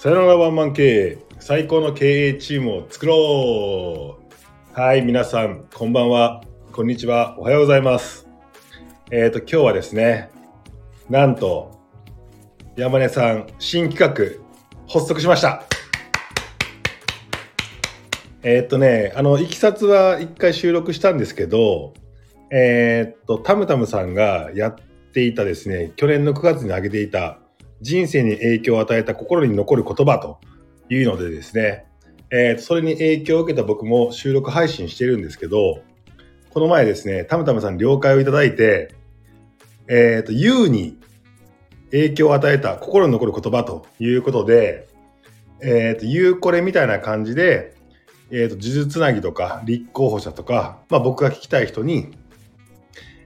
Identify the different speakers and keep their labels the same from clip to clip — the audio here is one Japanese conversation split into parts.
Speaker 1: さよならワンマン経営、最高の経営チームを作ろうはい、皆さん、こんばんは。こんにちは。おはようございます。えっ、ー、と、今日はですね、なんと、山根さん、新企画、発足しました。えっ、とね、あの、いきさつは一回収録したんですけど、えっ、ー、と、タムタムさんがやっていたですね、去年の9月に上げていた、人生に影響を与えた心に残る言葉というのでですね、えー、それに影響を受けた僕も収録配信してるんですけど、この前ですね、たむたむさん了解をいただいて、えっ、ー、と、U に影響を与えた心に残る言葉ということで、えっ、ー、と、U これみたいな感じで、えっ、ー、と、呪術つなぎとか、立候補者とか、まあ僕が聞きたい人に、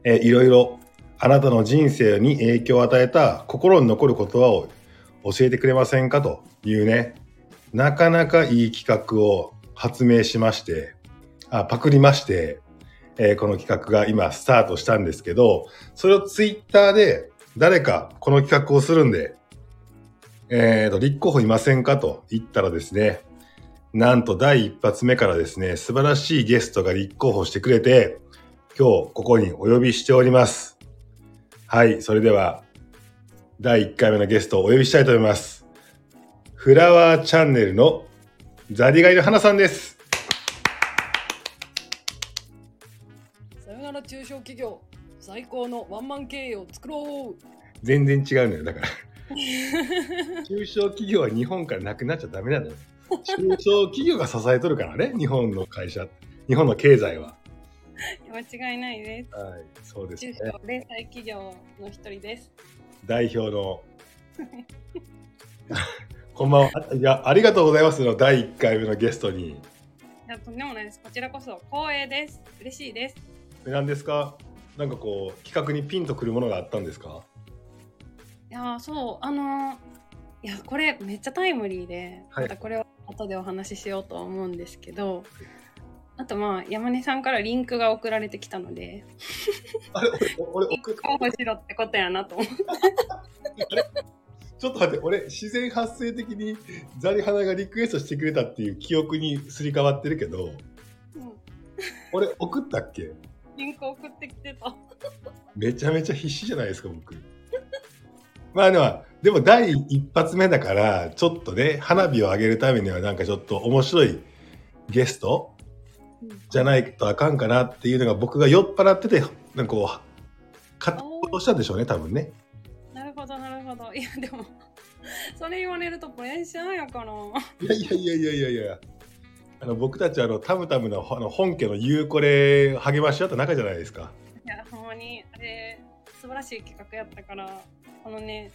Speaker 1: えー、いろいろあなたの人生に影響を与えた心に残る言葉を教えてくれませんかというね、なかなかいい企画を発明しまして、あパクりまして、えー、この企画が今スタートしたんですけど、それをツイッターで誰かこの企画をするんで、えーと、立候補いませんかと言ったらですね、なんと第一発目からですね、素晴らしいゲストが立候補してくれて、今日ここにお呼びしております。はい、それでは、第1回目のゲストをお呼びしたいと思います。フラワーチャンネルのザリガイの花さんです。
Speaker 2: さよなら中小企業、最高のワンマン経営を作ろう。
Speaker 1: 全然違うのよ、だから。中小企業は日本からなくなっちゃダメなのよ。中小企業が支えとるからね、日本の会社、日本の経済は。
Speaker 2: 間違いないです。
Speaker 1: はい、そうです、ね。
Speaker 2: 中小零細企業の一人です。
Speaker 1: 代表の。こんばんは。いや、ありがとうございますの第一回目のゲストに。い
Speaker 2: や、とんでもないです。こちらこそ光栄です。嬉しいです。
Speaker 1: 何ですか？なんかこう企画にピンとくるものがあったんですか？
Speaker 2: いや、そう、あのいや、これめっちゃタイムリーで、はい、またこれを後でお話ししようとは思うんですけど。はいあとまあ山根さんからリンクが送られてきたので
Speaker 1: あれ俺俺送っ
Speaker 2: 候補しろってことやなと思って
Speaker 1: ちょっと待って俺自然発生的にザリハナがリクエストしてくれたっていう記憶にすり替わってるけど、うん、俺送ったっけ？
Speaker 2: リンク送ってきてた。
Speaker 1: めちゃめちゃ必死じゃないですか僕。まあでもでも第一発目だからちょっとね花火を上げるためにはなんかちょっと面白いゲストじゃないとあかんかなっていうのが僕が酔っ払っててなんかこう勝手したんでしょうね多分ね。
Speaker 2: なるほどなるほどいやでもそれ言われるとプレッシャーやから。
Speaker 1: いやいやいやいやいやいや。あの僕たちあのタムタムのあの本家の言うこれ励まし合った仲じゃないですか。
Speaker 2: いやほんまにあれ素晴らしい企画やったからこのね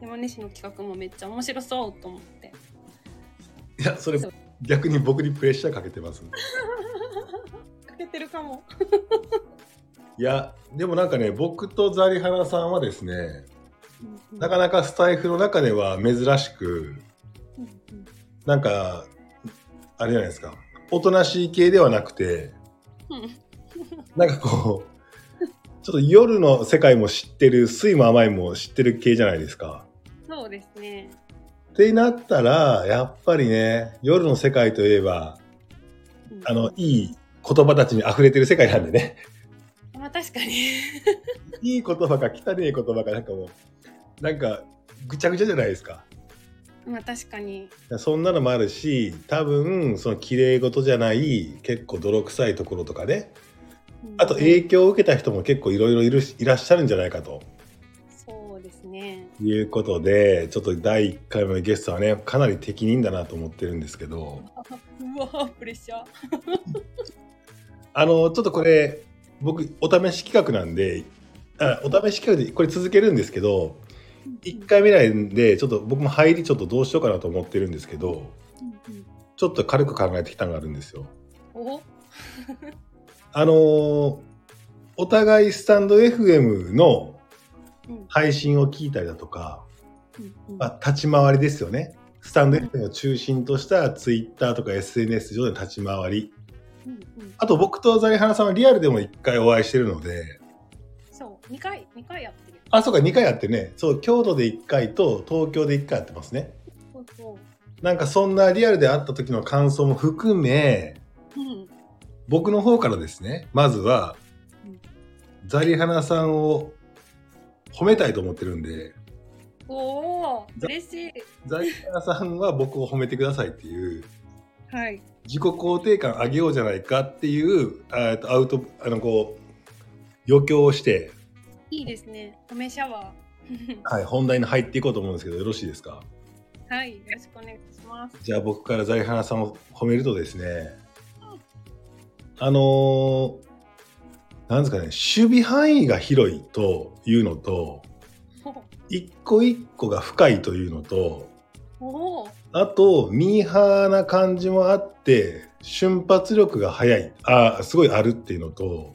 Speaker 2: 山西の企画もめっちゃ面白そうと思って。
Speaker 1: いやそれ逆に僕にプレッシャーかけてます。
Speaker 2: けてるかも。
Speaker 1: いやでもなんかね僕とザリハナさんはですね、うん、なかなかスタイフの中では珍しく、うん、なんかあれじゃないですかおとなしい系ではなくて、うん、なんかこうちょっと夜の世界も知ってる酸いも甘いも知ってる系じゃないですか。
Speaker 2: そうですね。
Speaker 1: ってなったらやっぱりね夜の世界といえばあのいい言葉たちに溢れてる世界なんでね。
Speaker 2: まあ確かに
Speaker 1: いい言葉か汚い言葉かなんかもう、なんかぐちゃぐちゃじゃないですか。
Speaker 2: まあ確かに。
Speaker 1: そんなのもあるし、多分その綺麗事じゃない結構泥臭いところとかね。あと影響を受けた人も結構いろいろいらっしゃるんじゃないかと。
Speaker 2: そうですね。
Speaker 1: いうことで、ちょっと第1回目のゲストはね、かなり適任だなと思ってるんですけど。
Speaker 2: うわプレッシャー。
Speaker 1: あの、ちょっとこれ、僕、お試し企画なんで、あお試し企画でこれ続けるんですけど、1回目なんで、ちょっと僕も入りちょっとどうしようかなと思ってるんですけど、ちょっと軽く考えてきたのがあるんですよ。あのー、お互いスタンド FM の配信を聞いたりだとか、まあ、立ち回りですよね。スタンド FM を中心としたツイッターとか SNS 上で立ち回り。あと僕とザリハナさんはリアルでも1回お会いしてるので。
Speaker 2: そう、2回、2回やってる。
Speaker 1: あ、そうか、2回やってね。そう、京都で1回と東京で1回やってますね。
Speaker 2: そうそ
Speaker 1: なんかそんなリアルで会った時の感想も含め、
Speaker 2: う。うん。
Speaker 1: 僕の方からですね、まずは
Speaker 2: うん、
Speaker 1: ザリハナさんを褒めたいと思ってるんで、
Speaker 2: おお、嬉しい。
Speaker 1: ザリハナさんは僕を褒めてくださいっていう、
Speaker 2: はい。
Speaker 1: 自己肯定感上げようじゃないかっていう、えーとアウト、あの、こう、余興をして、
Speaker 2: いいですね。褒めシャワー。
Speaker 1: はい、本題に入っていこうと思うんですけど、よろしいですか？
Speaker 2: はい。よろしくお願いします。
Speaker 1: じゃあ僕からザリハナさんを褒めるとですね、あのーなんですかね、守備範囲が広いというのと、一個一個が深いというのと、
Speaker 2: おお。
Speaker 1: あと、ミーハーな感じもあって、瞬発力が速い、あすごいあるっていうのと、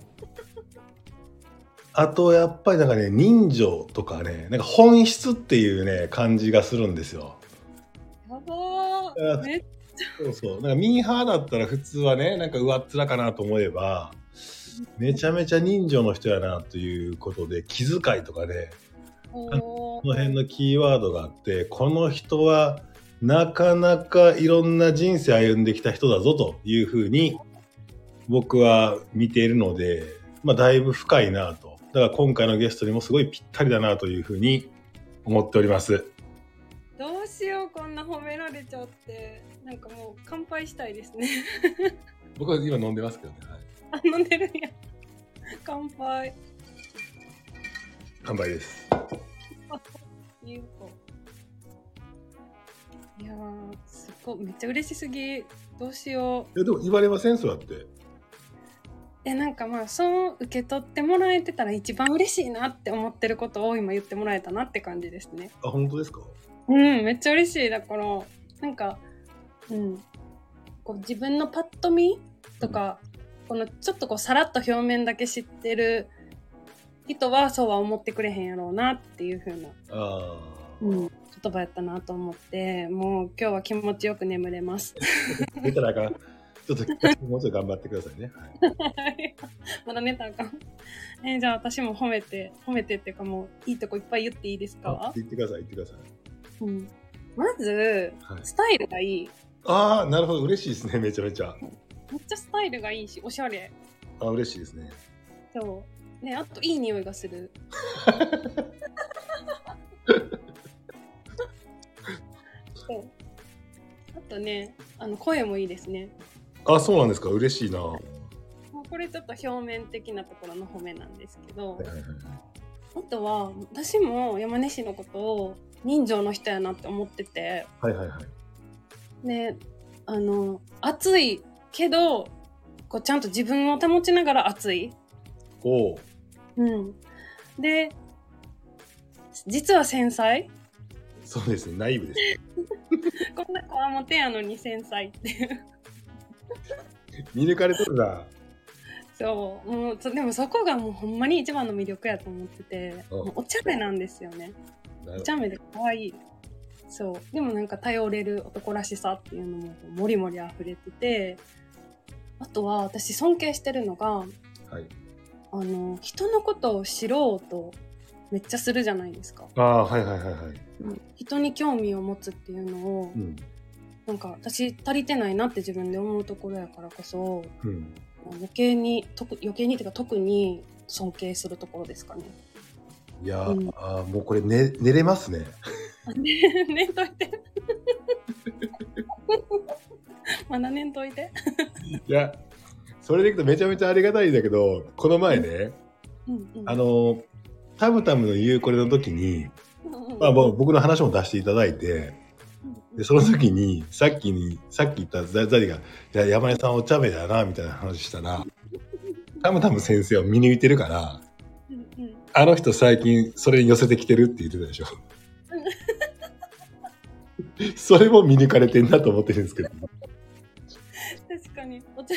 Speaker 1: あと、やっぱりなんかね、人情とかね、なんか本質っていうね、感じがするんですよ。
Speaker 2: やば
Speaker 1: あ
Speaker 2: ー。
Speaker 1: そうそう。なんかミーハーだったら普通はね、なんか上っ面かなと思えば、めちゃめちゃ人情の人やなということで、気遣いとかね、
Speaker 2: お
Speaker 1: この辺のキーワードがあって、この人はなかなかいろんな人生歩んできた人だぞというふうに僕は見ているので、まあだいぶ深いなと。だから今回のゲストにもすごいぴったりだなというふうに思っております。
Speaker 2: どうしようこんな褒められちゃってなんかもう乾杯したいですね
Speaker 1: 僕は今飲んでますけどね。はい、
Speaker 2: あ飲んでるんや乾杯
Speaker 1: 乾杯です。
Speaker 2: いやーすっごいめっちゃ嬉しすぎ。どうしよう。
Speaker 1: いやでも言われません？そうやって。
Speaker 2: えなんかまあそう受け取ってもらえてたら一番嬉しいなって思ってることを今言ってもらえたなって感じですね。
Speaker 1: あ、本当ですか？
Speaker 2: うんめっちゃ嬉しい。だからなんかうんこう自分のパッと見とか、このちょっとこうさらっと表面だけ知ってる人はそうは思ってくれへんやろうなっていう風な、
Speaker 1: ああ。
Speaker 2: うん、言葉やったなと思ってもう今日は気持ちよく眠れます
Speaker 1: 出たらあかん。ちょっともうちょっと頑張ってくださいね。はい、
Speaker 2: まだ寝たらあかんえーじゃあ私も褒めて褒めてっていうかもういいとこいっぱい言っていいです
Speaker 1: あ
Speaker 2: か、
Speaker 1: 言ってください、言ってください。
Speaker 2: うん、まず
Speaker 1: はい、
Speaker 2: スタイルがいい
Speaker 1: ああ、なるほど。嬉しいですね。めちゃめちゃ。
Speaker 2: めっちゃスタイルがいいしおしゃれ
Speaker 1: あ嬉しいですね。
Speaker 2: そうねあといい匂いがする そうあとねあの声もいいですね
Speaker 1: あ、そうなんですか。嬉しいな。は
Speaker 2: もうこれちょっと表面的なところの褒めなんですけど
Speaker 1: いはいはい
Speaker 2: あとは私も山根氏のことを人情の人やなって思ってて
Speaker 1: はいはいはい。
Speaker 2: ねあの熱いけどこうちゃんと自分を保ちながら熱い
Speaker 1: おお。
Speaker 2: うんで実は繊細
Speaker 1: そうですね。ナイブです。
Speaker 2: こんなこわもてやのに繊細っていう。
Speaker 1: 見抜かれてるな。
Speaker 2: そう。もうそでもそこがもうほんまに一番の魅力やと思ってて。お茶目なんですよね。お茶目で可愛い。そう。でもなんか頼れる男らしさっていうのももりもり溢れてて。あとは私尊敬してるのが
Speaker 1: はい。
Speaker 2: あの人のことを知ろうとめっちゃするじゃないですか、
Speaker 1: ああ、はいはいはいはい。
Speaker 2: 人に興味を持つっていうのを
Speaker 1: うん。
Speaker 2: なんか私足りてないなって自分で思うところやからこそ
Speaker 1: うん。
Speaker 2: 余計に特余計にっていうか特に尊敬するところですかね。
Speaker 1: いやー、
Speaker 2: うん
Speaker 1: あーもうこれ寝寝れますね。
Speaker 2: ね 寝んといて。まだ寝んといて。
Speaker 1: いや、それでいくとめちゃめちゃありがたいんだけど、この前ね、
Speaker 2: うんうん
Speaker 1: あの、タムタムの言うこれの時に、まあ、僕の話も出していただいて、で、その時に、さっきに、さっき言ったザザリが、いや、山根さんお茶目だな、みたいな話したら、タムタム先生を見抜いてるから、
Speaker 2: うんうん
Speaker 1: あの人最近それに寄せてきてるって言ってたでしょ。それも見抜かれてんなと思ってるんですけど。
Speaker 2: 確かにお茶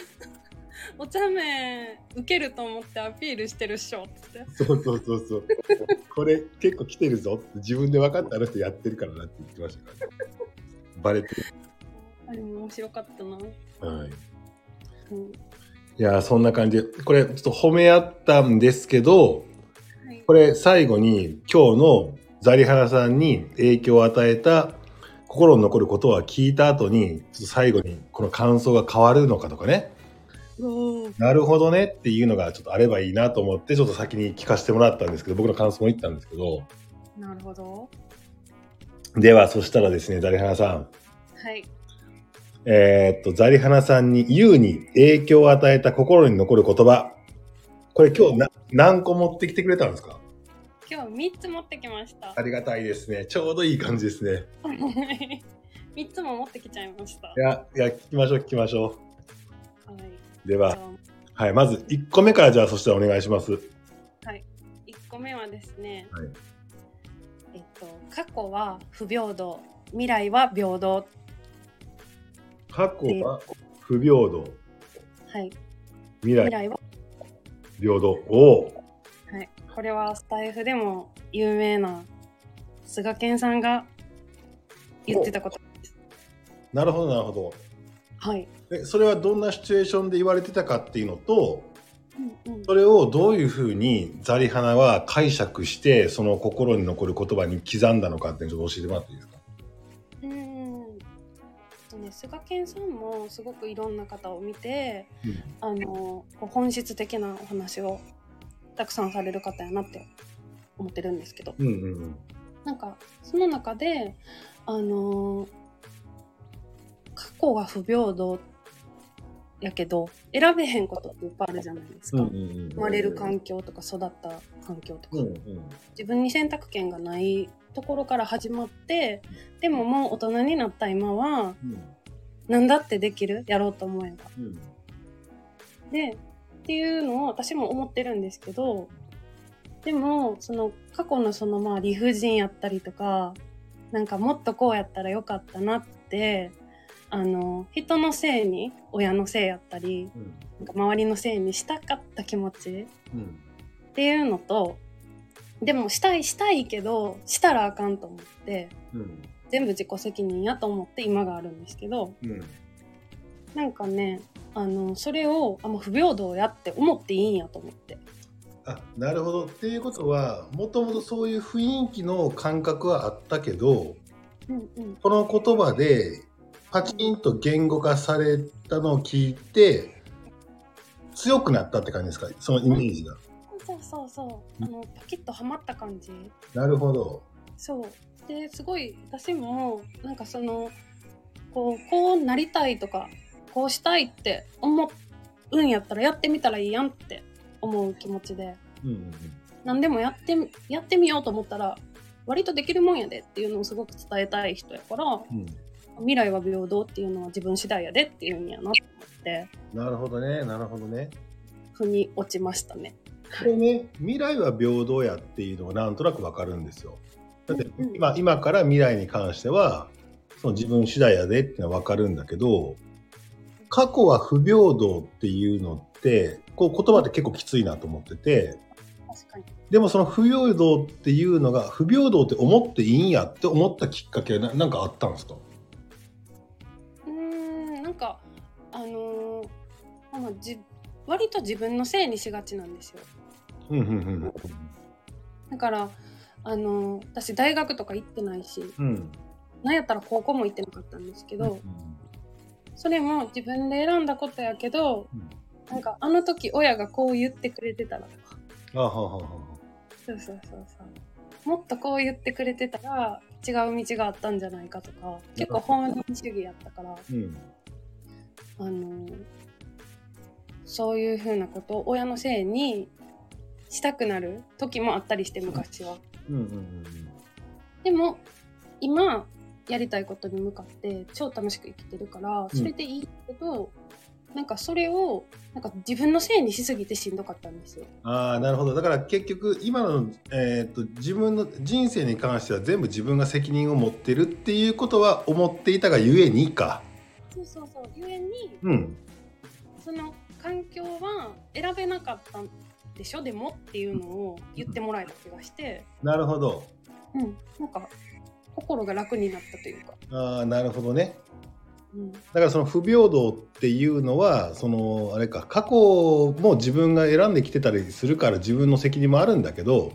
Speaker 2: お茶目受けると思ってアピールしてるっしょって。
Speaker 1: そうそうそうそう。これ結構来てるぞって自分で分かってあの人やってるからなって言ってましたから、ね。バレてる。
Speaker 2: あれも面白かったな。
Speaker 1: はい。
Speaker 2: うん
Speaker 1: いやー、そんな感じで、これちょっと褒め合ったんですけど、
Speaker 2: はい
Speaker 1: これ最後に今日のザリハナさんに影響を与えた心に残ることは聞いた後に、ちょっと最後にこの感想が変わるのかとかね。なるほどねっていうのがちょっとあればいいなと思って、ちょっと先に聞かせてもらったんですけど、僕の感想も言ったんですけど。
Speaker 2: なるほど。
Speaker 1: では、そしたらですね、ザリハナさん。
Speaker 2: はい。
Speaker 1: えー、っと、ザリハナさんに優に影響を与えた心に残る言葉。これ今日な何個持ってきてくれたんですか？
Speaker 2: 今日3つ持ってきました。
Speaker 1: ありがたいですね。ちょうどいい感じですね。
Speaker 2: 3つも持ってきちゃいました。い
Speaker 1: や、いや、聞きましょう、聞きましょう。はい、では、はい、まず1個目からじゃあ、そしたらお願いします。
Speaker 2: はい。1個目はですね、はい、えっと、過去は不平等、未来は平等。
Speaker 1: 過去は不平等。
Speaker 2: はい。
Speaker 1: 未来未来は平等。おお。
Speaker 2: はい。これはスタイフでも有名な菅健さんが言ってたことです。
Speaker 1: なるほど、なるほど。
Speaker 2: はい。
Speaker 1: え、それはどんなシチュエーションで言われてたかっていうのと、うんうん、それをどういうふうにザリハナは解釈してその心に残る言葉に刻んだのかってちょっと教えてもらっていいですか？
Speaker 2: ね菅健さんもすごくいろんな方を見て、うん、あの本質的なお話をたくさんされる方やなって思ってるんですけど、
Speaker 1: うんうんうん、
Speaker 2: なんかその中であの過去が不平等やけど選べへんことっていっぱいあるじゃないですか、うんうんうん、生まれる環境とか育った環境とか、うんうん、自分に選択権がないところから始まってでももう大人になった今は、うん、何だってできるやろうと思えば。うん、でっていうのを私も思ってるんですけどでもその過去のそのまあ理不尽やったりとかなんかもっとこうやったらよかったなってあの人のせいに親のせいやったり、うん、なんか周りのせいにしたかった気持ち、うん、っていうのとでもしたいしたいけどしたらあかんと思って、うん、全部自己責任やと思って今があるんですけど、うん、なんかねあのそれをあもう不平等やって思っていいんやと思って。
Speaker 1: あなるほど。っていうことはもともとそういう雰囲気の感覚はあったけど、うんうん、この言葉でパチンと言語化されたのを聞いて強くなったって感じですか？そのイメージが。
Speaker 2: そうそうそう。あのパキッとはまった感じ。
Speaker 1: なるほど。
Speaker 2: そう。ですごい私もなんかそのこうこうなりたいとかこうしたいって思うんやったらやってみたらいいやんって思う気持ちで、うんうんうん、何でもやってやってみようと思ったら割とできるもんやでっていうのをすごく伝えたい人やから、うん、未来は平等っていうのは自分次第やでっていうんやなって。
Speaker 1: なるほどね。なるほどね。
Speaker 2: 腑に落ちましたね。
Speaker 1: これね、未来は平等やっていうのがなんとなくわかるんですよ。だって今今から未来に関しては、その自分次第やでっていうのはわかるんだけど、過去は不平等っていうのって、こう言葉って結構きついなと思ってて、でもその不平等っていうのが不平等って思っていいんやって思ったきっかけは何かあったんですか？
Speaker 2: まあ、じ割と自分のせいにしがちなんですよ。だからあの私大学とか行ってないし、うん、なんやったら高校も行ってなかったんですけど、うん、それも自分で選んだことやけど、うん、なんかあの時親がこう言ってくれてたらとか。
Speaker 1: あははは
Speaker 2: そうそうそうそう。もっとこう言ってくれてたら違う道があったんじゃないかとか結構本人主義やったから、うん、あのそういうふうなことを親のせいにしたくなる時もあったりして昔は。うんうんうん、でも今やりたいことに向かって超楽しく生きてるからそれでいいけど、うん、なんかそれをなんか自分のせいにしすぎてしんどかったんですよ。
Speaker 1: ああなるほどだから結局今の、えーと、自分の人生に関しては全部自分が責任を持ってるっていうことは思っていたがゆえにか。
Speaker 2: そうそうそうゆえに、うん、その環境は選べなかったでしょ？でもっていうのを言ってもらえた気がして、
Speaker 1: なるほど。
Speaker 2: うん。なんか心が楽になったというか。
Speaker 1: ああなるほどね、うん、だからその不平等っていうのはそのあれか過去も自分が選んできてたりするから自分の責任もあるんだけど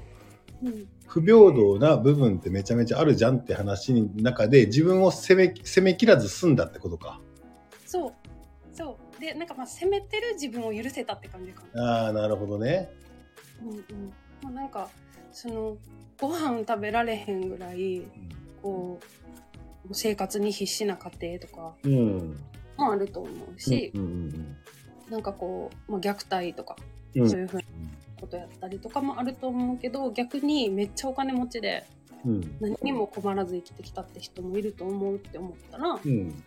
Speaker 2: うん。
Speaker 1: 不平等な部分ってめちゃめちゃあるじゃんって話の中で自分を責め責めきらず済んだってことか。
Speaker 2: そうでなんかまあ責めてる自分を許せたって感じかな。
Speaker 1: ああなるほどね。
Speaker 2: うんうんまあ、なんかそのご飯食べられへんぐらいこう生活に必死な家庭とか
Speaker 1: うん。
Speaker 2: もあると思うし、
Speaker 1: うんうん
Speaker 2: なんかこう、まあ、虐待とかそういうふうなことやったりとかもあると思うけど逆にめっちゃお金持ちで
Speaker 1: うん
Speaker 2: 何にも困らず生きてきたって人もいると思うって思ったら
Speaker 1: うん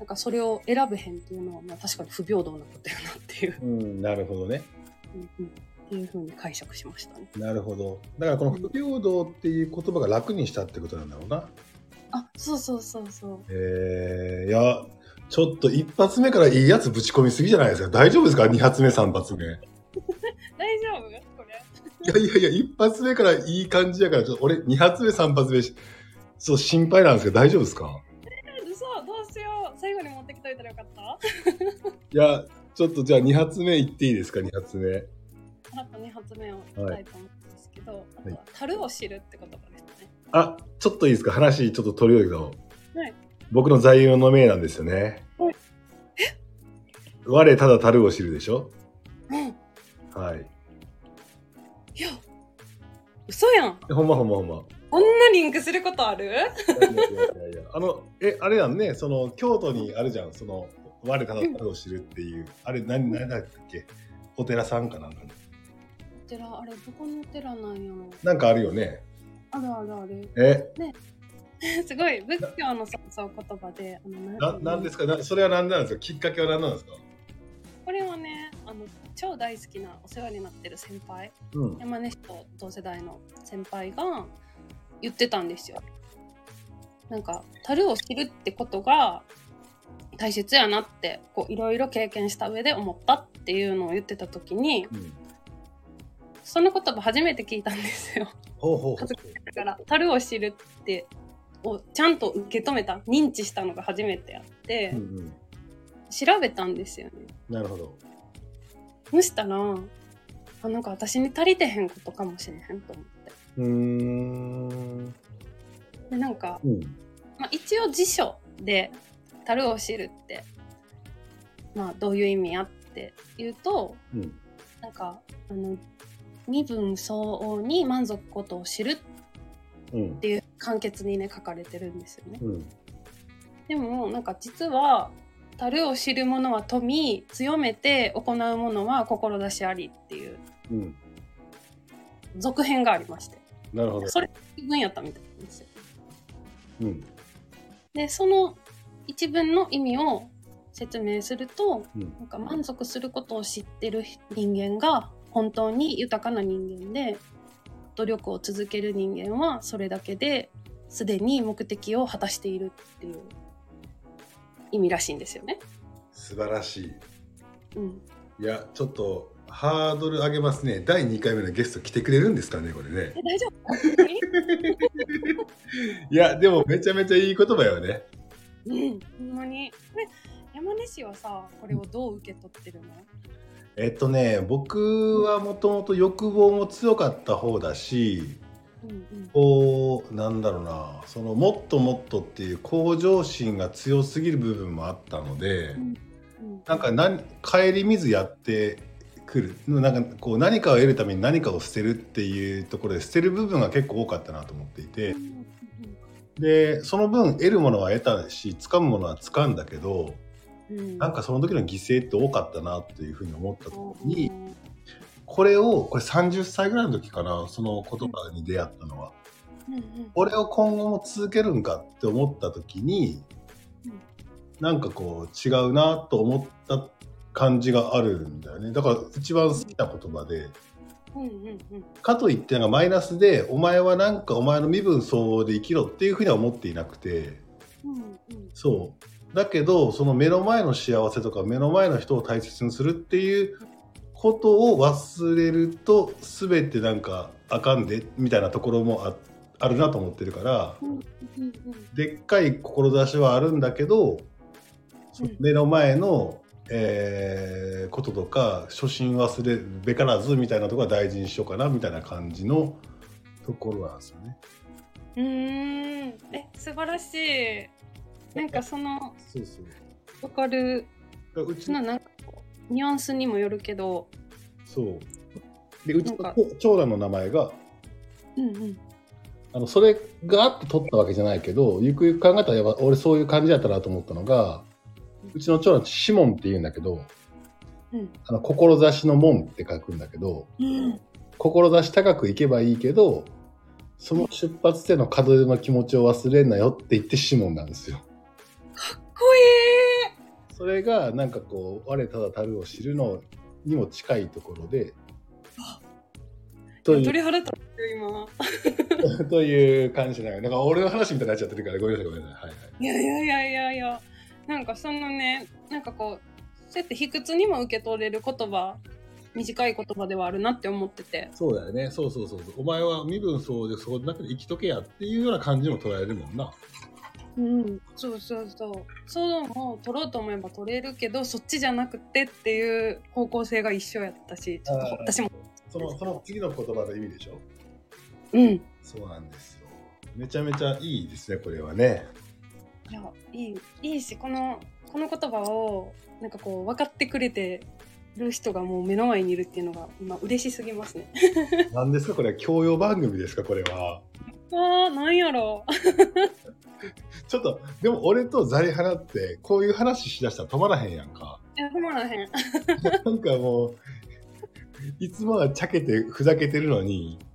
Speaker 2: なんかそれを選べへんっていうのは、まあ、確かに不平等なことやなっていう、
Speaker 1: うんなるほどね。
Speaker 2: うんうん、っていうふうに解釈しましたね。
Speaker 1: なるほど。だからこの不平等っていう言葉が楽にしたってことなんだろうな。
Speaker 2: あそうそうそうそう。
Speaker 1: えー、いや、ちょっと一発目からいいやつぶち込みすぎじゃないですか。大丈夫ですか？二発目、三発目。い
Speaker 2: 大丈夫？これ
Speaker 1: やいやいや、一発目からいい感じやから、ちょっと俺二発目、三発目、そう心配なんですけど、大丈夫ですか？
Speaker 2: きといたらよかった？
Speaker 1: いや、ちょっとじゃあ二発目いっていいですか、二発目。
Speaker 2: あと2発目を言いたいと思うんですけど、あとは「樽を知る」って言葉ですね。
Speaker 1: あ、ちょっといいですか？話ちょっと取り上げた
Speaker 2: はい。
Speaker 1: 僕の座右の銘なんですよね。
Speaker 2: はい。
Speaker 1: 我ただ樽を知るでしょ？
Speaker 2: うん、
Speaker 1: はい。
Speaker 2: いや嘘やん。
Speaker 1: ほんまほんまほんま。
Speaker 2: こんなリンクすることある？
Speaker 1: いやいやいやあの、え、あれやんね、その、京都にあるじゃん、その、我たを知るっていう、あれ、何、何だっけ？お寺さんかなんかに。
Speaker 2: お寺あれどこのお寺なんやろ？
Speaker 1: なんかあるよね。
Speaker 2: あるあるある。
Speaker 1: え、
Speaker 2: すごい。仏教のそうそう言葉であの
Speaker 1: な、なんですか？なそれは何なんですか？きっかけは何なんですか？
Speaker 2: これはねあの超大好きなお世話になってる先輩。
Speaker 1: うん。
Speaker 2: 山根氏と同世代の先輩が言ってたんですよ。なんか樽を知るってことが大切やなってこういろいろ経験した上で思ったっていうのを言ってた時に
Speaker 1: うん。
Speaker 2: その言葉初めて聞いたんですよ。
Speaker 1: ほうほうほう。
Speaker 2: だから樽を知るってをちゃんと受け止めた認知したのが初めてやって、
Speaker 1: うんうん。
Speaker 2: 調べたんですよね。
Speaker 1: なるほど。
Speaker 2: そしたらあなんか私に足りてへんことかもしれへんと思って。
Speaker 1: うーん。
Speaker 2: でなんか
Speaker 1: うん。
Speaker 2: まあ、一応辞書で「樽を知る」って、まあ、どういう意味やって言うと
Speaker 1: うん。
Speaker 2: なんかあの身分相応に満足ことを知るっ
Speaker 1: うん。
Speaker 2: ていう簡潔にね書かれてるんですよね。
Speaker 1: うん。
Speaker 2: でもなんか実は「樽を知る者は富強めて行う者は志あり」っていう
Speaker 1: うん。
Speaker 2: 続編がありまして
Speaker 1: なるほど。
Speaker 2: それ一文やったみたいなんですよ。
Speaker 1: うん。
Speaker 2: でその一文の意味を説明すると
Speaker 1: うん。
Speaker 2: なんか満足することを知ってる人間が本当に豊かな人間で努力を続ける人間はそれだけですでに目的を果たしているっていう意味らしいんですよね。
Speaker 1: 素晴らしい。
Speaker 2: うん、
Speaker 1: いや、ちょっと、ハードル上げますね。第2回目のゲスト来てくれるんですかね、これね
Speaker 2: え。大丈夫？
Speaker 1: いや、でもめちゃめちゃいい言葉よね。
Speaker 2: うん、ほんまに。山根氏はさこれをどう受け取ってるの、
Speaker 1: えっとね、僕はもともと欲望も強かった方だし、
Speaker 2: うんうん
Speaker 1: こう、なんだろうな、そのもっともっとっていう向上心が強すぎる部分もあったので、
Speaker 2: うん
Speaker 1: なんか何顧みずやってくる。なんかこう何かを得るために何かを捨てるっていうところで捨てる部分が結構多かったなと思っていて。
Speaker 2: うん
Speaker 1: でその分得るものは得たし掴むものは掴んだけどなんかその時の犠牲って多かったなっていうふうに思った時に
Speaker 2: うん
Speaker 1: これをこれ30歳ぐらいの時かなその言葉に出会ったのは。
Speaker 2: うんうん。
Speaker 1: これを今後も続けるんかって思った時に
Speaker 2: うん。
Speaker 1: なんかこう違うなと思った感じがあるんだよね。だから一番好きな言葉で
Speaker 2: うんうんうん。
Speaker 1: かといってなんかマイナスでお前はなんかお前の身分相応で生きろっていうふうには思っていなくて。
Speaker 2: うんうん。
Speaker 1: そう。だけどその目の前の幸せとか目の前の人を大切にするっていうことを忘れると全てなんかあかんでみたいなところもああるなと思ってるから
Speaker 2: うんうんうん
Speaker 1: でっかい志はあるんだけど目の前の、えーこととか初心忘れるべからずみたいなところは大事にしようかなみたいな感じのところなんですよね。
Speaker 2: うーんえ素晴らしいなんかその
Speaker 1: そうそう。
Speaker 2: わかる
Speaker 1: うちの
Speaker 2: なんかニュアンスにもよるけど
Speaker 1: そう。で、うちの長男の名前が、
Speaker 2: うんうん
Speaker 1: あの、それがあって取ったわけじゃないけど、ゆくゆく考えたら、やっぱ俺そういう感じだったなと思ったのが、うちの長男シモンって言うんだけど、
Speaker 2: うん。
Speaker 1: あの、志の門って書くんだけど、
Speaker 2: うん。
Speaker 1: 志高く行けばいいけど、その出発点の門出の気持ちを忘れんなよって言ってシモンなんですよ。
Speaker 2: かっこいい。
Speaker 1: それがなんかこう我ただたるを知るのにも近いところでという
Speaker 2: 鳥肌立ってる今。
Speaker 1: という感じないなんか俺の話みたいになっちゃってるからごめんなさいごめんなさい。はいはい。
Speaker 2: いやいやいやいやいやなんかそのねなんかこうそうやって卑屈にも受け取れる言葉短い言葉ではあるなって思ってて。
Speaker 1: そうだよね。そうそうそうそう。お前は身分そうでその中で生きとけやっていうような感じにも捉えるもんな。
Speaker 2: うん。そうそうそう。そういう取ろうと思えば取れるけどそっちじゃなくてっていう方向性が一緒やったしちょっと私も。
Speaker 1: そのその次の言葉の意味でしょ？
Speaker 2: うん。
Speaker 1: そうなんですよ。めちゃめちゃいいですねこれはね
Speaker 2: いやいいいいしこのこの言葉をなんかこう分かってくれてる人がもう目の前にいるっていうのが今嬉しすぎますね。
Speaker 1: 何ですかこれは教養番組ですかこれは
Speaker 2: あーなんやろ
Speaker 1: ちょっとでも俺とザリハナってこういう話しだしたら止まらへんやんか
Speaker 2: いや止まらへん。
Speaker 1: なんかもう、いつもはちゃけてふざけてるのに、
Speaker 2: うん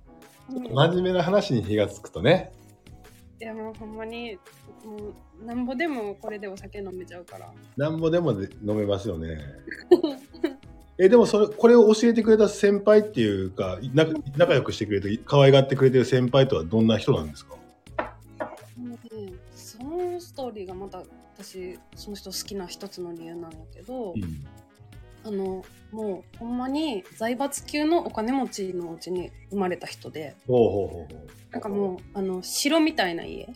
Speaker 1: 真面目な話に火がつくとね。
Speaker 2: いやもうほんまにもうなんぼでもこれでお酒飲めちゃうから。
Speaker 1: なんぼでもで飲めますよね。え、でもそれ、これを教えてくれた先輩っていうか、な仲良くしてくれて、可愛がってくれてる先輩とはどんな人なんですか？
Speaker 2: ねそのストーリーがまた私その人好きな一つの理由なんやけど、
Speaker 1: うん。
Speaker 2: あのもうほんまに財閥級のお金持ちのうちに生まれた人で。なんかもうあの城みたいな家っ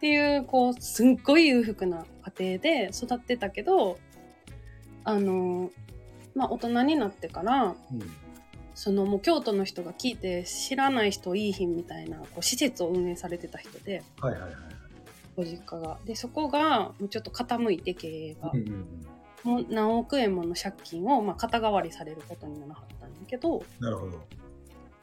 Speaker 2: ていうこうすっごい裕福な家庭で育ってたけどあのまあ大人になってから
Speaker 1: うん
Speaker 2: そのもう京都の人が聞いて知らない人いいひんみたいなこう施設を運営されてた人で
Speaker 1: はいはいはい。
Speaker 2: ご実家が。でそこがもうちょっと傾いて経営が
Speaker 1: うんうん
Speaker 2: 何億円もの借金を、まあ、肩代わりされることにならはったんだけど
Speaker 1: なるほど。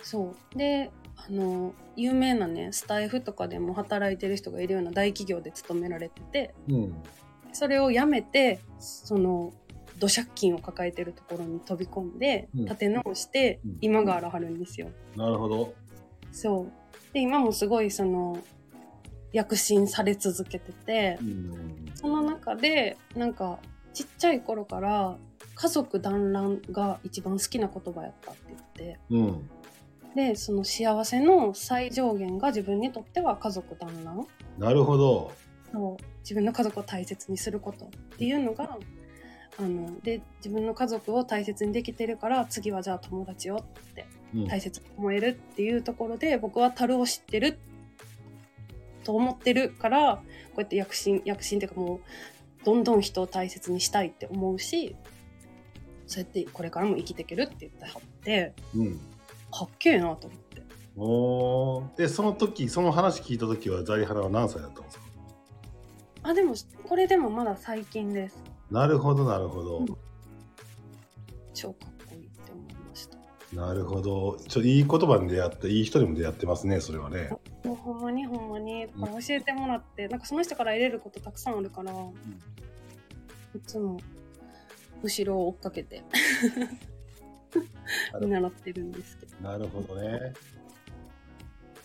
Speaker 2: そうであの有名なねスタイフとかでも働いてる人がいるような大企業で勤められてて
Speaker 1: うん。
Speaker 2: それを辞めてその土借金を抱えてるところに飛び込んで
Speaker 1: うん
Speaker 2: 立て直して
Speaker 1: うん
Speaker 2: 今があらはるんですよ。
Speaker 1: なるほど。
Speaker 2: そうで今もすごいその躍進され続けてて
Speaker 1: うん。
Speaker 2: その中でなんかちっちゃい頃から家族団らんが一番好きな言葉やったって言って
Speaker 1: うん。
Speaker 2: でその幸せの最上限が自分にとっては家族団らん
Speaker 1: なるほど。
Speaker 2: そう自分の家族を大切にすることっていうのがあので自分の家族を大切にできてるから次はじゃあ友達をって
Speaker 1: うん
Speaker 2: 大切に思えるっていうところで僕は樽を知ってると思ってるからこうやって躍進躍進っていうかもうどんどん人を大切にしたいって思うしそうやってこれからも生きていけるって言ってはって
Speaker 1: うん。
Speaker 2: かっけえなと思って
Speaker 1: おーで、その時、その話聞いた時はザリハナは何歳だったんですか？
Speaker 2: あでもこれでもまだ最近です
Speaker 1: なるほど、なるほど。
Speaker 2: うん超かっこいいって思いました
Speaker 1: なるほど。ちょいい言葉に出会って、いい人にも出会ってますね、それはね。
Speaker 2: もうほんまにほんまに教えてもらって、なんかその人から得れることたくさんあるから、いつも後ろを追っかけて見習ってるんですけど
Speaker 1: なるほどね。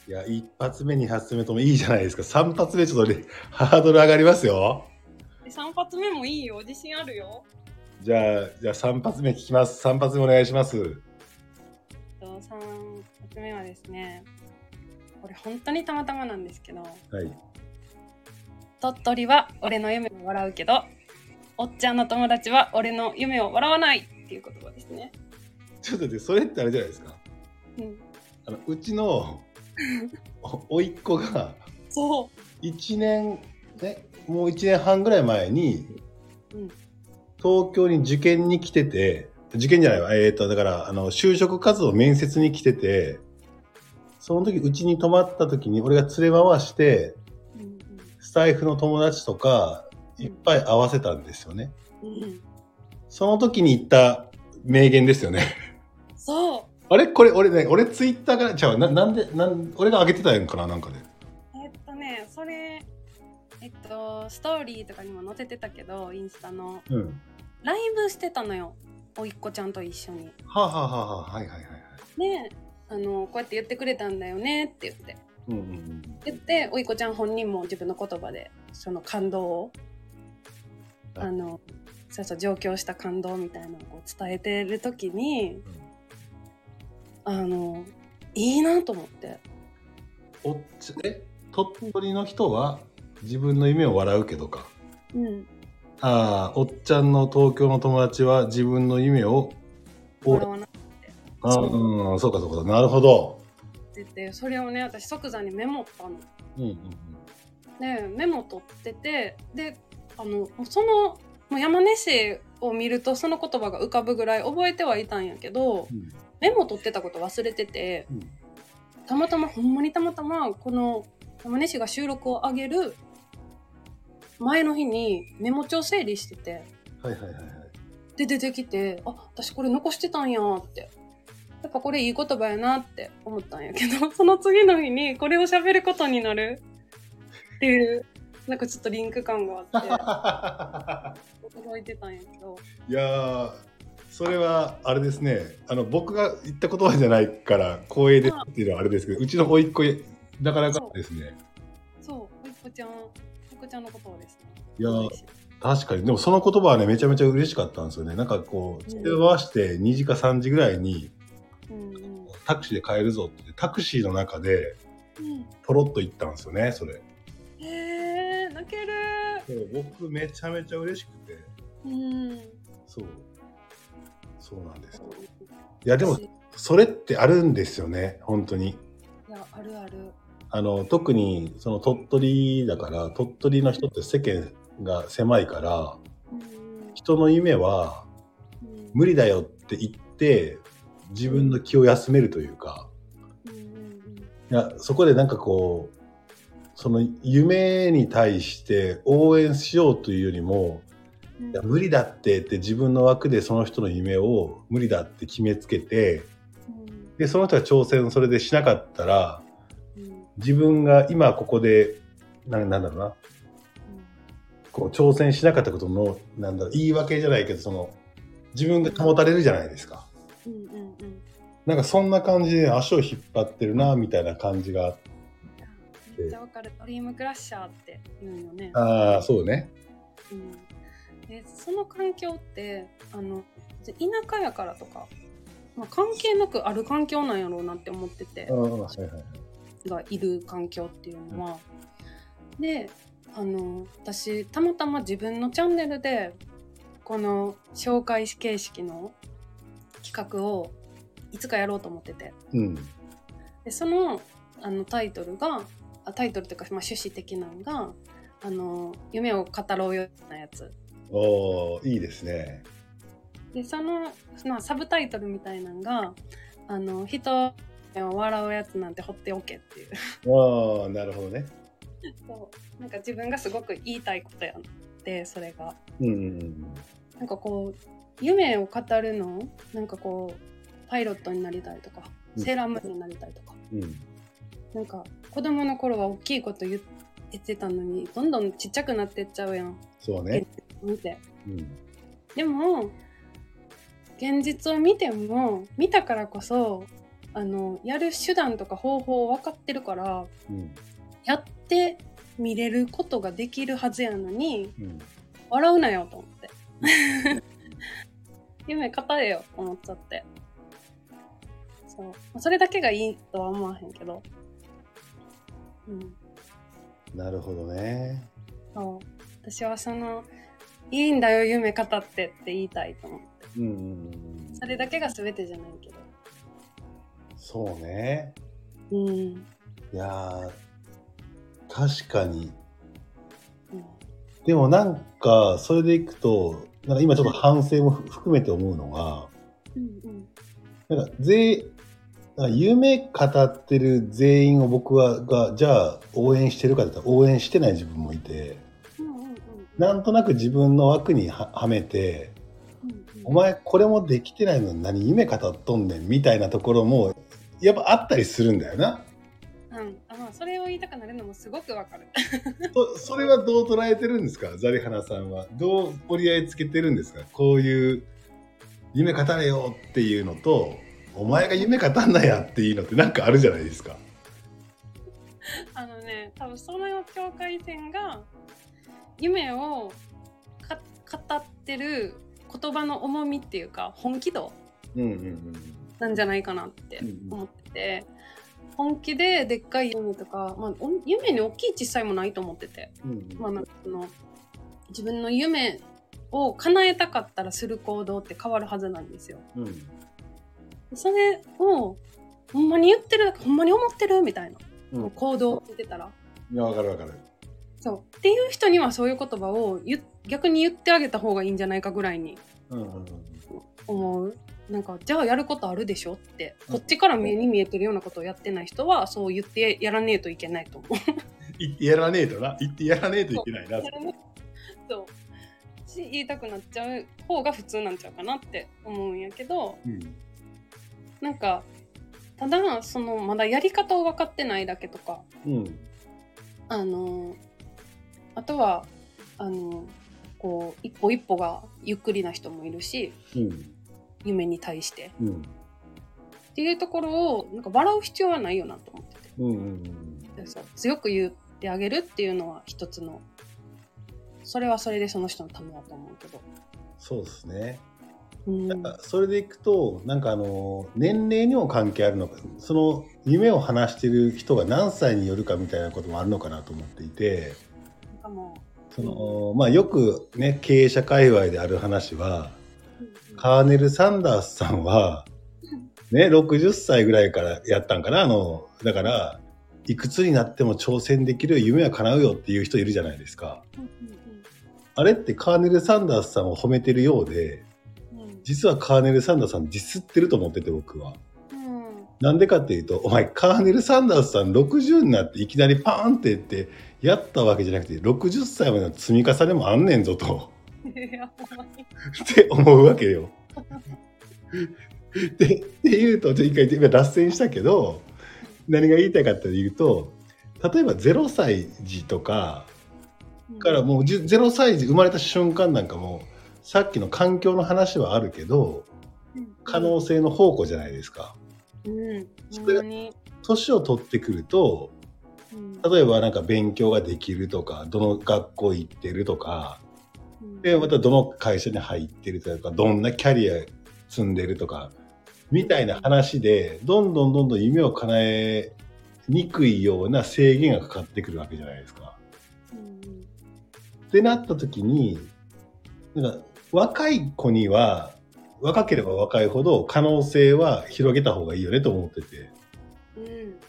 Speaker 1: いや、一発目、二発目ともいいじゃないですか。三発目ちょっとねハードル上がりますよ。
Speaker 2: で3発目もいいよ自信あるよ
Speaker 1: じゃあ、じゃあ三発目聞きます。三発目お願いします。
Speaker 2: と3発目はですねこれ本当にたまたまなんですけど
Speaker 1: はい。
Speaker 2: 鳥取は俺の夢を笑うけどおっちゃんの友達は俺の夢を笑わないっていう言葉ですね、
Speaker 1: ちょっと待って、それってあれじゃないですか？
Speaker 2: うん、
Speaker 1: あのうちの お甥っ子が
Speaker 2: そう
Speaker 1: 1年、ね、もう1年半ぐらい前に
Speaker 2: うん
Speaker 1: 東京に受験に来てて、受験じゃないわ。えっ、と、だから、あの、就職活動面接に来てて、その時、うちに泊まった時に、俺が連れ回して、
Speaker 2: うん
Speaker 1: スタイフの友達とか、いっぱい会わせたんですよね。その時に言った名言ですよね。
Speaker 2: そう
Speaker 1: あれ？これ、俺ね、俺ツイッターから、ちゃう、ななんで、なん、俺が上げてたやんかな、なんかで。
Speaker 2: えっとねそれえっとストーリーとかにも載せてたけどインスタの
Speaker 1: うん。
Speaker 2: ライブしてたのよおいっ子ちゃんと一緒に
Speaker 1: はあ、はあはあはあ、はいはいはいはい。
Speaker 2: であのこうやって言ってくれたんだよねって言って。
Speaker 1: うんうんうん。
Speaker 2: 言っておいっ子ちゃん本人も自分の言葉でその感動を
Speaker 1: はい。
Speaker 2: あのそうそう上京した感動みたいなのをこう伝えてる時にあのいいなと思って。
Speaker 1: おっちえ？鳥取の人は自分の夢を笑うけどか？
Speaker 2: うん。
Speaker 1: ああ、おっちゃんの東京の友達は自分の夢を、お
Speaker 2: 笑わな
Speaker 1: あーうん、そうかそうか、なるほど。
Speaker 2: っててそれをね私即座にメモったの。
Speaker 1: うんうん
Speaker 2: でメモ取っててであのそのもう山根市を見るとその言葉が浮かぶぐらい覚えてはいたんやけど
Speaker 1: うん。
Speaker 2: メモ取ってたこと忘れてて
Speaker 1: うん
Speaker 2: たまたまほんまにたまたまこの山根市が収録を上げる前の日にメモ帳整理してて
Speaker 1: はいはいはいはい。
Speaker 2: で出てきてあ私これ残してたんやってやっぱこれいい言葉やなって思ったんやけど その次の日にこれを喋ることになる。っていうなんかちょっとリンク感があって驚いてたんやけど。
Speaker 1: いやー、それはあれですね、あの僕が言った言葉じゃないから光栄ですっていうのはあれですけど、うちの甥っ子だからかですね。
Speaker 2: そう。おいっ子ちゃんおいっ子ちゃんのことです。ね
Speaker 1: いやー確かに、でもその言葉はね、めちゃめちゃ嬉しかったんですよね。なんかこう、
Speaker 2: うん。
Speaker 1: 手を合わせて2時か3時ぐらいにタクシーで帰るぞって、タクシーの中で
Speaker 2: うん
Speaker 1: ポロッと言ったんですよね、それ。
Speaker 2: へえ泣ける
Speaker 1: そう僕めちゃめちゃ嬉しくて、
Speaker 2: うん
Speaker 1: そう。そうなんです。いや、でも、それってあるんですよね、本当に。
Speaker 2: いやあるある
Speaker 1: あの、特に、その鳥取だから、鳥取の人って世間が狭いから、
Speaker 2: うん
Speaker 1: 人の夢は
Speaker 2: うん
Speaker 1: 無理だよって言って、自分の気を休めるというか、いや、そこでなんかこう、その夢に対して応援しようというよりも、
Speaker 2: うん。
Speaker 1: いや無理だってって自分の枠でその人の夢を無理だって決めつけて、
Speaker 2: うん。
Speaker 1: で、その人が挑戦それでしなかったら、
Speaker 2: うん。
Speaker 1: 自分が今ここで、ななんだろうな、こう挑戦しなかったことの、なんだろう、言い訳じゃないけど、その、自分が保たれるじゃないですか。
Speaker 2: うんうんうん
Speaker 1: なんかそんな感じで足を引っ張ってるな、みたいな感じがあって。
Speaker 2: めっちゃわかるドリームクラッシャーって言うよね。
Speaker 1: ああ、そうね。
Speaker 2: うん、でその環境ってあの田舎やからとか、まあ、関係なくある環境なんやろうなって思ってて
Speaker 1: ああ、はいはいはい。
Speaker 2: がいる環境っていうのは。であの私たまたま自分のチャンネルでこの紹介形式の企画をいつかやろうと思ってて
Speaker 1: うん。
Speaker 2: でそのあのタイトルがあタイトルというか、まあ、趣旨的なのがあの「夢を語ろうよ」なやつ
Speaker 1: おーいいですね。
Speaker 2: でその、まあ、サブタイトルみたいなのが「あの人を笑うやつなんて放っておけ」っていう
Speaker 1: ああ、なるほどね。
Speaker 2: そうなんか自分がすごく言いたいことやってそれが
Speaker 1: うん。
Speaker 2: なんかこう夢を語るのなんかこうパイロットになりたいとか
Speaker 1: うん
Speaker 2: セーラームーンになりたいとか、
Speaker 1: うん。
Speaker 2: なんか子供の頃は大きいこと言ってたのにどんどんちっちゃくなってっちゃうやん
Speaker 1: そうね。
Speaker 2: 見て
Speaker 1: うん。
Speaker 2: でも現実を見ても見たからこそあのやる手段とか方法分かってるから
Speaker 1: うん。
Speaker 2: やって見れることができるはずやのに
Speaker 1: うん。
Speaker 2: 笑うなよと思って 夢語れよと思っちゃってそうまあそれだけがいいとは思わへんけどうん
Speaker 1: なるほどね。
Speaker 2: そう私はそのいいんだよ夢語ってって言いたいと思って。それだけが全てじゃないけど
Speaker 1: そうね。
Speaker 2: うん、
Speaker 1: いやー、確かに。
Speaker 2: うん
Speaker 1: でもなんか、それでいくと、なんか今ちょっと反省も含めて思うのが、
Speaker 2: うんうん
Speaker 1: なんか全夢語ってる全員を僕はがじゃあ応援してるかって言ったら応援してない自分もいて
Speaker 2: うんうんうん
Speaker 1: なんとなく自分の枠にははめて
Speaker 2: うんうん
Speaker 1: お前これもできてないのに何夢語っとんねんみたいなところもやっぱあったりするんだよな。
Speaker 2: うん、あまあそれを言いたくなるのもすごくわかる。
Speaker 1: そそれはどう捉えてるんですかザリハナさんは。どう折り合いつけてるんですかこういう夢語れよっていうのとお前が夢語んなやっていうのってなんかあるじゃないですか。
Speaker 2: あのね、多分その境界線が夢をか語ってる言葉の重みっていうか本気度なんじゃないかなって思ってて、本気ででっかい夢とか、まあ、お夢に大きい小さいもないと思ってて、
Speaker 1: うんうん。
Speaker 2: まあ、なんかその自分の夢を叶えたかったらする行動って変わるはずなんですよ。
Speaker 1: うん
Speaker 2: それをほんまに言ってるほんまに思ってるみたいな、
Speaker 1: うん。
Speaker 2: 行動をしてたら。
Speaker 1: いやわかるわかる。
Speaker 2: そう。っていう人にはそういう言葉を逆に言ってあげた方がいいんじゃないかぐらいに思う。なんかじゃあやることあるでしょって。
Speaker 1: うん。
Speaker 2: こっちから目に見えてるようなことをやってない人はそう言ってやらねえといけないと思う。
Speaker 1: 言ってやらねえとな。言ってやらねえといけないな。
Speaker 2: そう。し言いたくなっちゃう方が普通なんちゃうかなって思うんやけど。
Speaker 1: うん
Speaker 2: なんかただそのまだやり方を分かってないだけとか
Speaker 1: うん。
Speaker 2: あのあとはあのこう一歩一歩がゆっくりな人もいるし
Speaker 1: うん。
Speaker 2: 夢に対して。
Speaker 1: うん。
Speaker 2: っていうところをなんか笑う必要はないよなと思ってて。
Speaker 1: うんうん
Speaker 2: う強く言ってあげるっていうのは一つのそれはそれでその人のためだと思うけど、
Speaker 1: そうですね。
Speaker 2: うん、
Speaker 1: なんかそれでいくとなんかあの年齢にも関係あるのかその夢を話してる人が何歳によるかみたいなこともあるのかなと思っていてその、まあ、よくね経営者界隈である話はカーネル・サンダースさんは、ね、60歳ぐらいからやったんかなあのだからいくつになっても挑戦できる夢は叶うよっていう人いるじゃないですか。
Speaker 2: うん。
Speaker 1: あれってカーネル・サンダースさんを褒めてるようで実はカーネル・サンダースさんディスってると思ってて僕は。
Speaker 2: うん
Speaker 1: なんでかっていうと、お前、カーネル・サンダースさん60になっていきなりパーンって言って、やったわけじゃなくて、60歳までの積み重ねもあんねんぞと、って思うわけよ。で、っていうと、ちょっと一回今脱線したけど、何が言いたいかっていうと、例えば0歳児とかからもうじゅ0歳児生まれた瞬間なんかも、さっきの環境の話はあるけど、可能性の宝庫じゃないですか。
Speaker 2: うん。
Speaker 1: それが年を取ってくると、
Speaker 2: うん。
Speaker 1: 例えばなんか勉強ができるとかどの学校行ってるとか
Speaker 2: うん。
Speaker 1: でまたどの会社に入ってるとかどんなキャリア積んでるとかみたいな話でどんどんどんどん夢を叶えにくいような制限がかかってくるわけじゃないですか。
Speaker 2: うん。
Speaker 1: ってなった時になんか若い子には若ければ若いほど可能性は広げた方がいいよねと思ってて。
Speaker 2: うん